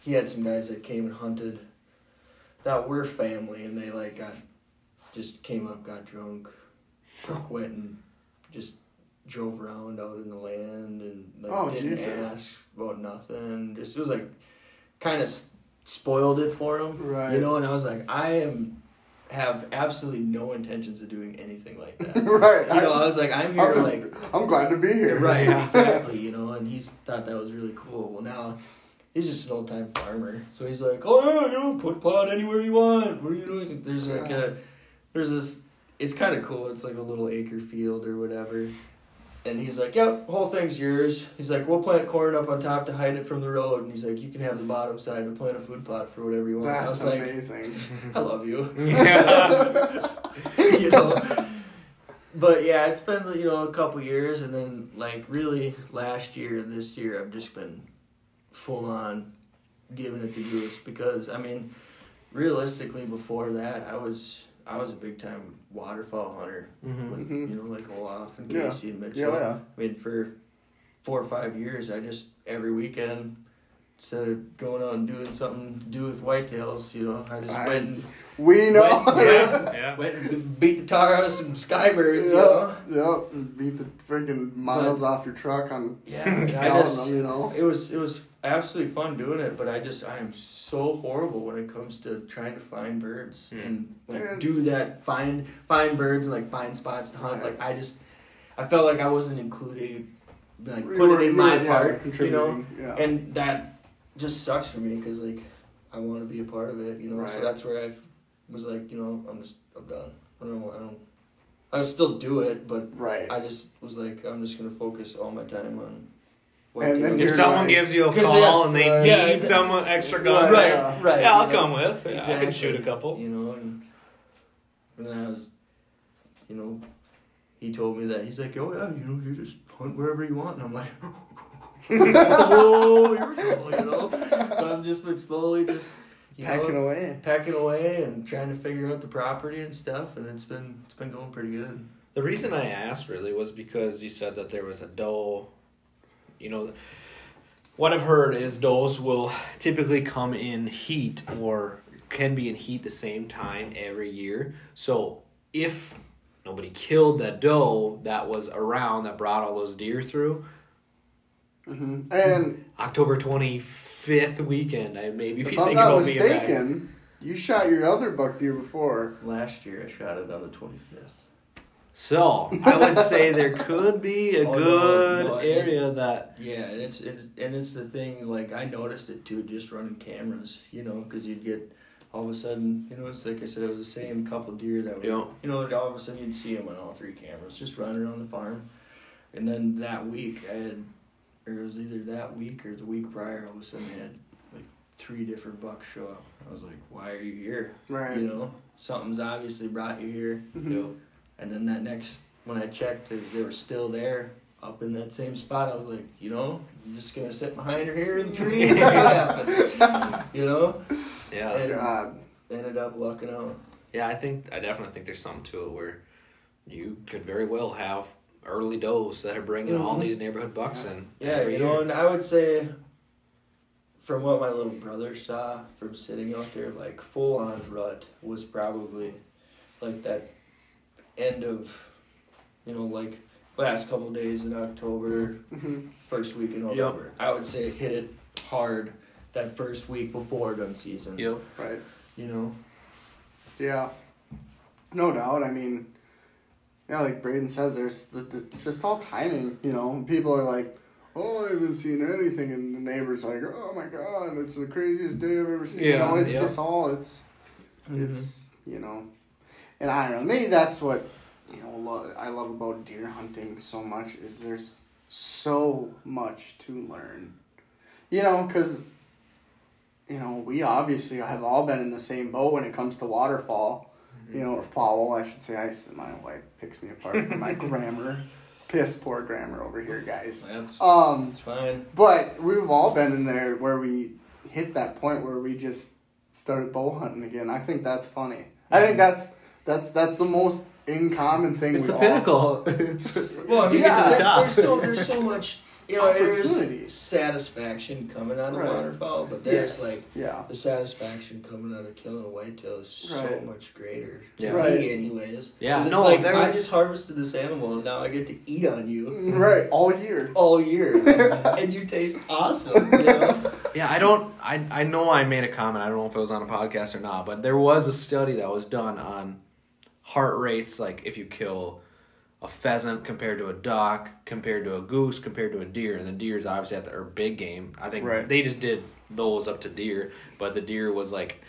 he had some guys that came and hunted that were family and they like got just came up got drunk went and just drove around out in the land and like Oh, didn't Jesus. ask about nothing just it was like kind of spoiled it for him Right. you know and i was like i am have absolutely no intentions of doing anything like that right. you know i was like i'm here I'm, just- like I'm glad to be here. Right, exactly. You know, and he's thought that was really cool. Well, now he's just an old time farmer, so he's like, oh yeah, you know, put pot anywhere you want. What are you doing? There's like a, there's this. It's kind of cool. It's like a little acre field or whatever. And he's like, "Yep, whole thing's yours." He's like, "We'll plant corn up on top to hide it from the road." And he's like, "You can have the bottom side. We'll plant a food plot for whatever you want." And I That's was like, amazing. "I love you." Yeah. you know. But yeah, it's been you know a couple years, and then like really last year and this year, I've just been full on giving it to goose because I mean, realistically, before that, I was I was a big time waterfall hunter Mhm. with Mhm. you know like Olaf and Yeah. Casey and Mitchell. Yeah, yeah. I mean, for four or five years, I just every weekend. Instead of going out and doing something to do with whitetails, you know, I just I- went and We know. Yeah. Yeah. Went and beat the tar out of some skybirds, you Yep, know. yep. Beat the freaking miles off your truck on Yeah, I scouting just, them, you know. it was it was absolutely fun doing it, but I just I am so horrible when it comes to trying to find birds Hmm. and like Yeah. do that find find birds and like find spots to hunt. Like I just I felt like I wasn't included, like You put were- it in you my were, yeah, part, you know. contributing, Yeah. And that just sucks for me because like I want to be a part of it, you know. Right. So that's where I was like, you know, I'm just I'm done. I don't I don't. I would still do it, but right. I just was like, I'm just gonna focus all my time on. And then If someone like- gives you a call yeah, and they right. need Yeah, someone extra gun, Right, right, yeah. right. Yeah, I'll you know? come with. Yeah, I can shoot a couple. You know, and, and then I was, you know, he told me that he's like, oh yeah, you know, you just hunt wherever you want, and I'm like, oh, here we go, you know. So I've just been slowly just you Packing know, away. packing away and trying to figure out the property and stuff, and it's been it's been going pretty good. The reason I asked really was because you said that there was a doe. You know, what I've heard is does will typically come in heat or can be in heat the same time every year. So if nobody killed that doe that was around that brought all those deer through hmm And October twenty fifth weekend, I maybe be if I'm thinking not about being back. mistaken, you shot your other buck deer before. Last year I shot it on the 25th. So I would say there could be a Oh, no, good no, I- area that Yeah, and it's it's and it's the thing. Like I noticed it too, just running cameras. You know, because you'd get all of a sudden, you know, it's like I said, it was the same couple deer that were, Yeah. you know, all of a sudden you'd see them on all three cameras, just running around the farm. And then that week, I had, or it was either that week or the week prior, all of a sudden I had like three different bucks show up. I was like, why are you here? Right. You know, something's obviously brought you here. Mhm. And then that next, when I checked, they, they were still there up in that same spot. I was like, you know, I'm just gonna sit behind her here in the tree and see what happens. You know, Yeah. And- God. ended up lucking out. Yeah, I think I definitely think there's something to it where you could very well have early does that are bringing all Mhm. these neighborhood bucks in. Yeah, every you know, and I would say, from what my little brother saw from sitting out there, like full on rut was probably like that end of, you know, like last couple days in October, Mhm. first week in November. I would say hit it hard that first week before gun season. Yep. Right. You know, Yeah. No doubt. I mean, yeah, like Braden says, there's the, the, it's just all timing. You know, people are like, "Oh, I haven't seen anything," and the neighbors like, "Oh my god, it's the craziest day I've ever seen." you Yeah, know, it's yeah. just all it's Mm-hmm. it's you know, and I don't know. Maybe that's what you know lo- I love about deer hunting so much is there's so much to learn. You know, because you know we obviously have all been in the same boat when it comes to waterfall. You know, or fowl, I should say. I my wife picks me apart for my grammar. Piss poor grammar over here, guys. that's Um, that's fine. but we've all been in there where we hit that point where we just started bow hunting again. I think that's funny. I think that's that's that's the most in common thing. It's we the all- pinnacle. it's, it's, Well, I mean, you get to the there's, top. there's so there's so much you know there's Opportunity. satisfaction coming out of Right. waterfowl, but there's Yes. like yeah. the satisfaction coming out of killing a whitetail is so Right. much greater to Yeah. Right. me, anyways. Yeah, 'Cause it's no, like I was- just harvested this animal and now I get to eat on you mm, Right, all year. all year, and you taste awesome. You know? Yeah, I don't. I I know I made a comment. I don't know if it was on a podcast or not, but there was a study that was done on heart rates, like if you kill a pheasant compared to a duck, compared to a goose, compared to a deer, and the deer's obviously at the or big game. I think Right. they just did those up to deer, but the deer was like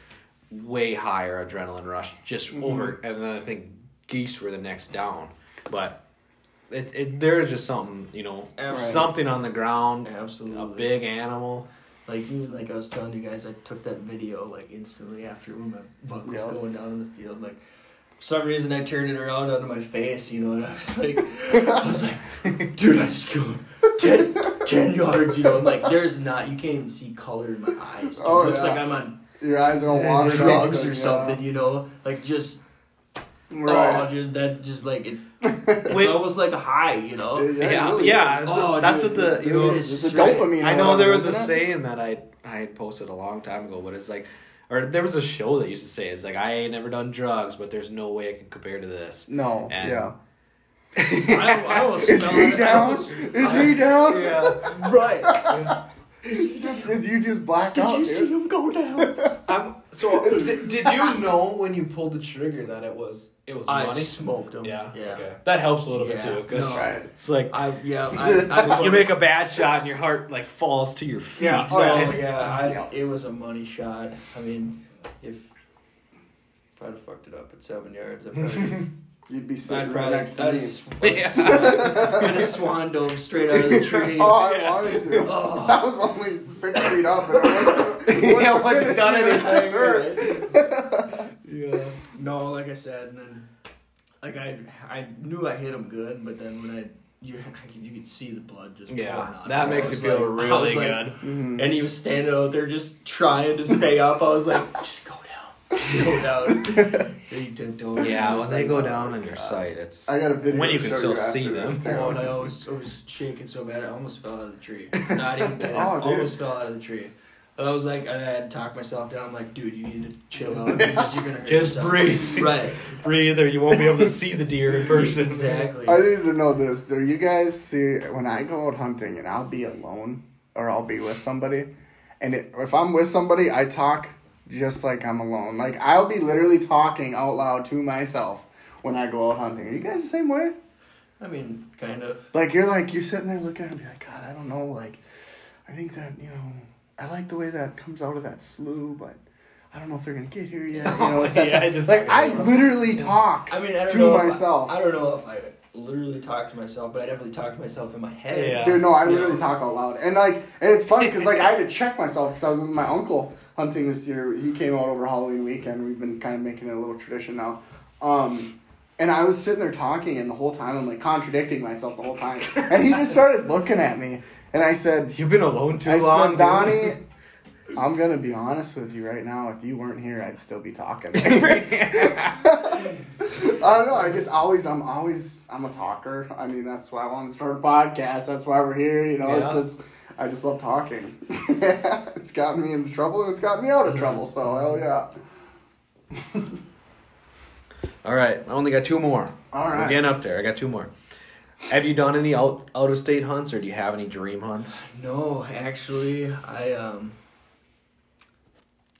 way higher adrenaline rush just mm-hmm. over, and then I think geese were the next down, but. It, it there's just something you know Right. something on the ground Absolutely. a big animal Like you, like I was telling you guys, I took that video like instantly after when my buck was Yep. going down in the field. Like for some reason, I turned it around onto my face, you know, and I was like, I was like, dude, I just killed him. 10, 10 yards, you know. I'm like, there's not, you can't even see color in my eyes. Dude. Oh, it looks yeah. like I'm on Your eyes are all watered up. drugs and, or yeah. something, you know. Like just, oh, Right. dude, that just like it. It's Wait. almost like a high, you know. Yeah, Yeah, really yeah, is. it's- Oh, that's dude, what the it you know. really It's a dopamine. I know there was a it? saying that I I had posted a long time ago, but it's like, or there was a show that used to say it's like I ain't never done drugs, but there's no way I can compare to this. No. And- yeah. I, I almost Is he it. I down? almost- Is he down? Yeah, Right. Is you just black Did out, Did you dude? see him go down? I'm, um, so did, did you know when you pulled the trigger that it was it was I money? smoked him. Yeah, Yeah. okay. That helps a little Yeah, bit too, because no. Right. it's like I yeah. I, I you make a bad shot and your heart like falls to your feet. Yeah. Oh yeah, yeah. I, Yeah. it was a money shot. I mean, if if I'd have fucked it up at seven yards, I probably You'd be I'd sitting right probably next to I'd me. have sw- I'd have swan dove straight out of the tree. Oh, I Yeah. wanted to. Oh. I was only six feet up, and I went to, went Yeah, to once finish you've done it, and it's it yeah. No, like I said, and then like I I knew I hit him good, but then when I you could, you could see the blood just pouring Yeah, out. that makes it feel like- I was really like- good. Mhm. And he was standing out there just trying to stay up. I was like, just go down, just go down. And he tipped over. Yeah, when they go down my in your God. sight, it's I got a video When you can still see this, them. Oh, and I was, I was shaking so bad I almost fell out of the tree. Not even kidding. Oh, dude. almost fell out of the tree. But I was like, and I had to talk myself down. I'm like, dude, you need to chill out because you're gonna hurt Just yourself. breathe. Right. breathe or you won't be able to see the deer in person. Exactly. I need to know this. Do you guys see when I go out hunting and I'll be alone or I'll be with somebody, and it, if I'm with somebody, I talk just like I'm alone. Like I'll be literally talking out loud to myself when I go out hunting. Are you guys the same way? I mean, kind of. Like you're like you're sitting there looking at me like God, I don't know. Like I think that you know I like the way that comes out of that slough, but I don't know if they're gonna get here yet. You know, it's that Yeah, type- just- like I literally talk. I mean, I don't To know if I- myself. I, don't know if I literally talk to myself, but I definitely talk to myself in my head. Yeah. Dude, no, I literally know? talk out loud, and like, and it's funny because like I had to check myself because I was with my uncle hunting this year. He came out over Halloween weekend. We've been kind of making it a little tradition now. Um, and I was sitting there talking, and the whole time I'm like contradicting myself the whole time, and he just started looking at me, and I said, You've been alone too I long. said, Donnie, I'm gonna be honest with you right now. If you weren't here, I'd still be talking. I don't know. I just always, I'm always, I'm a talker. I mean, that's why I wanted to start a podcast. That's why we're here. You know, Yeah. it's, it's, I just love talking. it's gotten me into trouble and it's gotten me out of trouble. So hell yeah. All right, I only got two more. All right. We're getting up there. I got two more. Have you done any out out of state hunts, or do you have any dream hunts? No, actually, I um,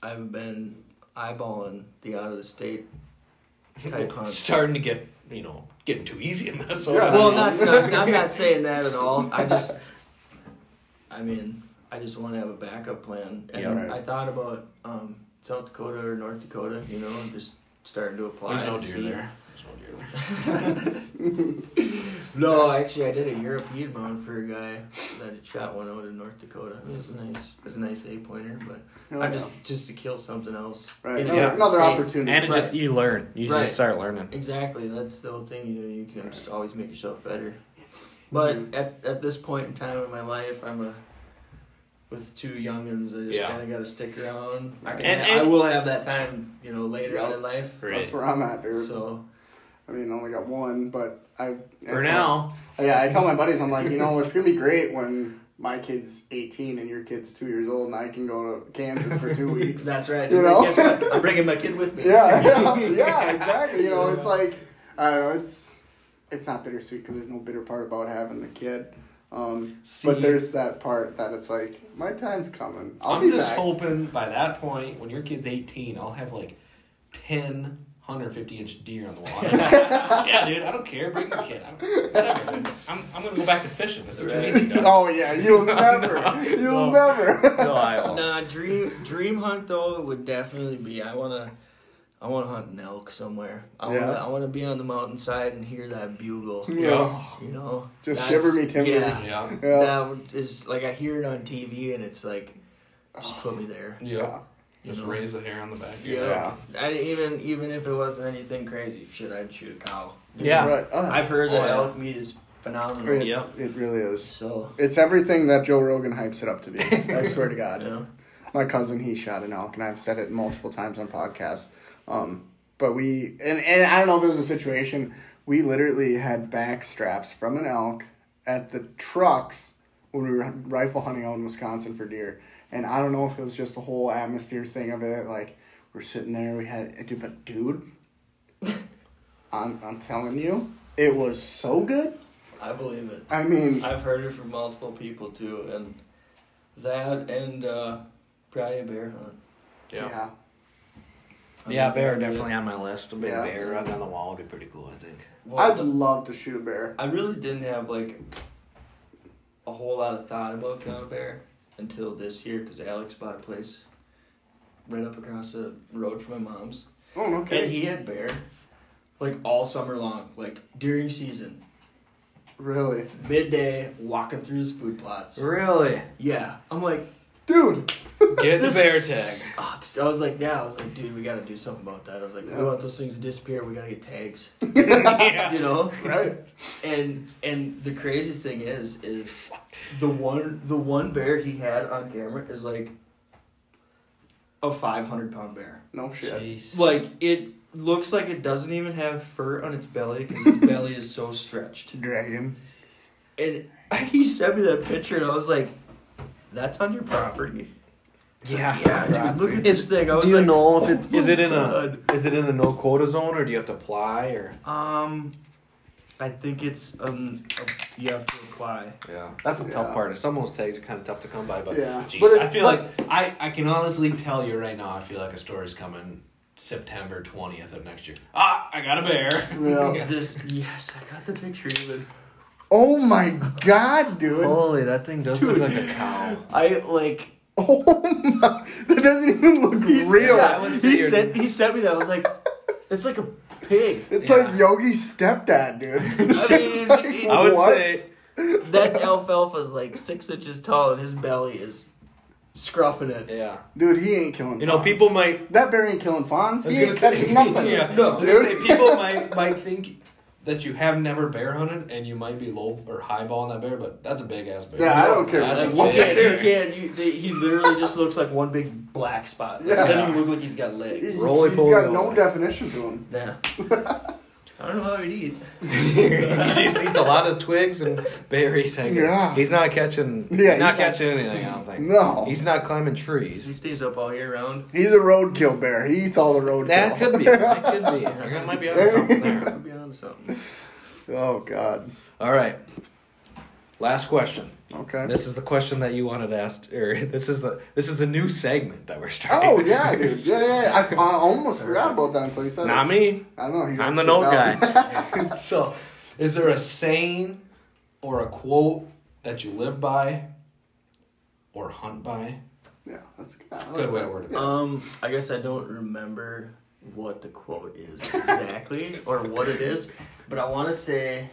I've been eyeballing the out of the state type hunts. Starting to get you know getting too easy in this. Yeah. Well, not, not I'm not saying that at all. I just, I mean, I just want to have a backup plan, and Yeah. Right. I thought about um, South Dakota or North Dakota. You know, just starting to apply. There's no deer see. there. There's no deer there. No, actually, I did a European mount for a guy that had shot one out in North Dakota. It was a nice, it was a nice eight pointer, but Hell I yeah. just just to kill something else. right. Another, different another opportunity. And it just you learn. You Right. just start learning. Exactly, that's the whole thing. You know, you can just always make yourself better. But Mhm. at at this point in time in my life, I'm a with two youngins. I just Yeah. kind of got to stick around. I, can, And- I and- will have that time, you know, later Yep. in life. That's where I'm at, dude. So I mean, I only got one, but I. For I tell- now, Yeah, I tell my buddies, I'm like, you know, it's gonna be great when my kid's 18 and your kid's two years old, and I can go to Kansas for two weeks. that's right. You know? guess? I'm bringing my kid with me. yeah, yeah, yeah, exactly. You know, it's like I don't know, it's it's not bittersweet because there's no bitter part about having the kid. Um, See- but there's that part that it's like my time's coming. I'll I'm be just back. hoping by that point, when your kid's 18, I'll have like 10 150 inch deer on the water. yeah, dude, I don't care. Bring the kid. I'm, whatever. I'm, I'm going to go back to fishing. This is Right. easy. Oh yeah, you'll never, no, you'll no. never. No, I won't. Nah, dream dream hunt though would definitely be. I wanna, I wanna hunt an elk somewhere. I Yeah. wanna, I wanna be on the mountainside and hear that bugle. Yeah. You know, Just shiver me timbers. Yeah, Yeah. Yeah. that would- is like I hear it on TV and it's like, just put me there. Yeah. You Just know? raise the hair on the back. of Yeah. your. I even even if it wasn't anything crazy, shit, I'd shoot a cow. Yeah. Right. Oh, I've heard Oh, that yeah. elk meat is phenomenal. it, Yeah. it really is. So, It's everything that Joe Rogan hypes it up to be. I swear to God. you know, my cousin he shot an elk and i've said it multiple times on podcasts um, but we and, and i don't know if it was a situation we literally had back straps from an elk at the trucks when we were rifle hunting out in wisconsin for deer and i don't know if it was just the whole atmosphere thing of it like we're sitting there we had dude but dude I'm, I'm telling you it was so good I believe it. i mean I've heard it from multiple people too, and that and uh, probably a bear hunt. Yeah. yeah Yeah, bear definitely on my list. A big Yeah. bear rug on the wall would be pretty cool, I think. Well, i'd the- love to shoot a bear I really didn't have like a whole lot of thought about killing a bear until this year because Alex bought a place right up across the road from my mom's, oh and okay And he had bear like all summer long, like during season, really midday, walking through his food plots. Really? Yeah, I'm like, dude Get the bear tag. sucks. I was like, yeah, I was like, dude, we gotta do something about that. I was like, Yeah. we want those things to disappear. We gotta get tags, yeah. you know. right And and the crazy thing is, is the one the one bear he had on camera is like a five hundred pound bear. no shit Jeez. Like it looks like it doesn't even have fur on its belly because its belly is so stretched. Dragon. And he sent me that picture, and I was like, "That's on your property." He's like, Yeah. yeah, dude, look at this thing. I was Do you like, know if it "Oh is it in a is it in a no quota zone or do you have to apply or? Um, I think it's um, a, you have to apply. Yeah, that's the tough part. Some of those tags are kind of tough to come by, but Yeah. geez, But if- I feel but- like I I can honestly tell you right now. I feel like a story's coming September twentieth of next year. Ah, I got a bear. Yeah. This yes, I got the picture even. Oh my god, dude. Holy, that thing does Dude. look like a cow. I like Oh my! That doesn't even look He's- real. yeah, I would he you're- sent he sent me that. I was like, it's like a pig. It's Yeah. like Yogi's stepdad, dude. I mean, like, I would what? say That alfalfa is like six inches tall, and his belly is scruffing it. yeah. dude, he ain't killing. You know, fawns. people might That bear ain't killing fawns. He ain't gonna say- catching nothing. yeah, No. I Dude. say people might might think that you have never bear hunted and you might be low or high highballing that bear, but that's a big ass bear. Yeah, I don't care That's what a you you look big- at can't, it. you can't, you, they, he literally just looks like one big black spot. Like, Yeah. Doesn't even look like he's got legs. He's, Roly he's poly got no definition to him. Yeah. I don't know how he'd eat. he just eats a lot of twigs and berries. I guess. Yeah. He's not catching. Yeah, he's not he's not- catching anything. I don't think. No. He's not climbing trees. He stays up all year round. He's a roadkill bear. He eats all the roadkill. That could be. That could be. There might be onto something there. Could be on something. oh God. All right. Last question. Okay. This is the question that you wanted to ask, or this is the this is a new segment that we're starting. Oh yeah, dude. Yeah, yeah. yeah. I, I almost forgot about that until you said Not it. me. I know. I'm the sit note down. guy. so, is there a saying or a quote that you live by or hunt by? yeah, that's good. Like Good way that. to word it. Um, I guess I don't remember what the quote is exactly or what it is, but I want to say,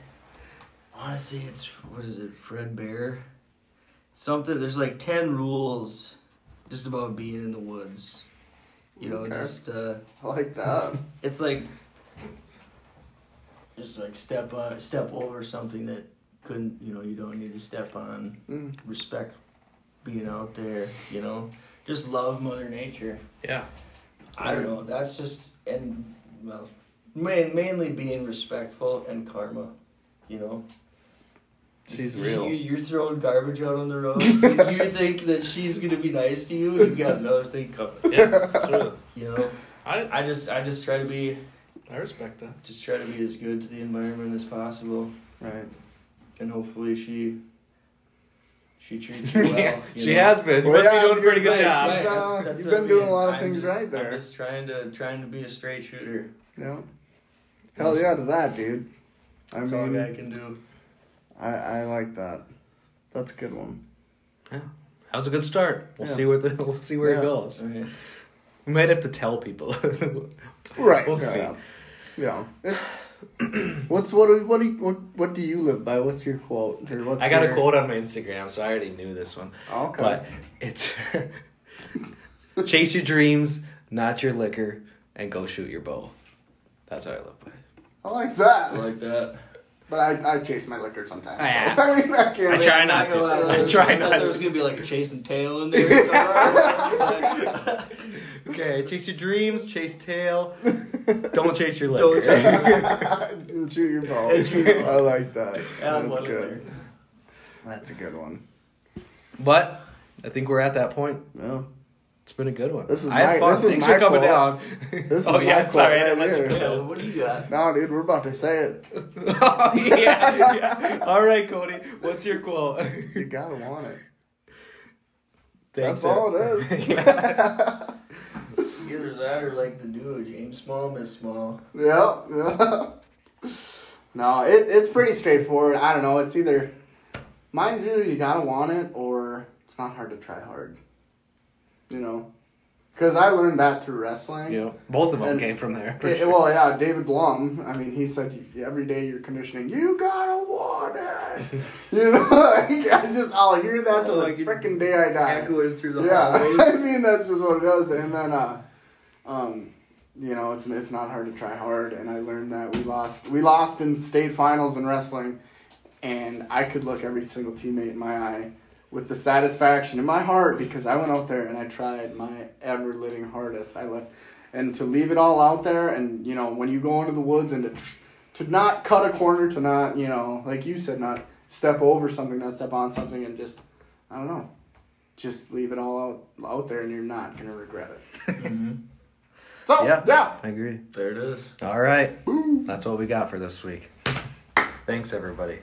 I want to say it's what is it, Fred Bear? Something. There's like ten rules, just about being in the woods. You know, Okay. just uh, I like that. it's like, just like step uh, step over something that couldn't. You know, you don't need to step on. Mm. Respect being out there. You know, just love Mother Nature. Yeah. I don't know. That's just and well, main, mainly being respectful and karma. You know, She's You- real. You, you're throwing garbage out on the road. you, you think that she's gonna be nice to you. You got another thing coming. Yeah. True. You know, I I just I just try to be I respect that. just try to be as good to the environment as possible, Right. and hopefully she she treats me well. yeah, she know? has been. Well, Must yeah, be doing a pretty good job. Right. Uh, that's, that's you've been doing mean. a lot of I'm things just- right there. I'm just trying to trying to be a straight shooter. Yeah. Hell yeah to that, dude. I That's all a mean, guy can do. I, I like that. That's a good one. Yeah. That was a good start. We'll Yeah. see where the, we'll see where Yeah. it goes. Okay. We might have to tell people. Right. We'll yeah, see. Yeah. Yeah. It's what's what do what do you, what what do you live by? What's your quote? Or what's I got a quote on my Instagram, so I already knew this one. Oh, okay. But it's chase your dreams, not your liquor, and go shoot your bow. That's what I live by. I like that. I like that. But I, I chase my liquor sometimes. so- Yeah. I mean, I can't. I try not to. gonna I try thought not There was gonna be like a chase and tail in there. somewhere. Okay, chase your dreams, chase tail. Don't chase your liquor. Don't chase and shoot your bow. And shoot your bow. I like that. Add That's good. That's a good one. But I think we're at that point. Well, It's been a good one. This is I my- fun. this is Thanks my for coming quote. down. This is oh my yeah, quote sorry, I didn't let you here. Go. what do you got? no, dude, we're about to say it. oh, yeah, yeah. All right, Cody. What's your quote? You gotta want it. Thanks, That's all it is. Yeah. Either that or like the duo, James Small, Miss Small. Yeah, yeah. No, it, it's pretty straightforward. I don't know. It's either mine's either you gotta want it or it's not hard to try hard. You know, because I learned that through wrestling. Yeah, both of them And- came from there. It- sure. Well, yeah, David Blum. I mean, he said every day you're conditioning. You gotta want it. you know, like, I just I'll hear that till Oh, the like freaking day I die. Echoing through the Yeah, I mean that's just what it does. And then, uh, um, you know, it's it's not hard to try hard. And I learned that we lost we lost in state finals in wrestling, and I could look every single teammate in my eye with the satisfaction in my heart because I went out there and I tried my ever living hardest. I left, and to leave it all out there, and you know, when you go into the woods and to to not cut a corner, to not you know, like you said, not step over something, not step on something, and just I don't know just leave it all out out there and you're not gonna regret it. Mhm. So Yeah. yeah. I agree. There it is. All right, that's what we got for this week. Thanks, everybody.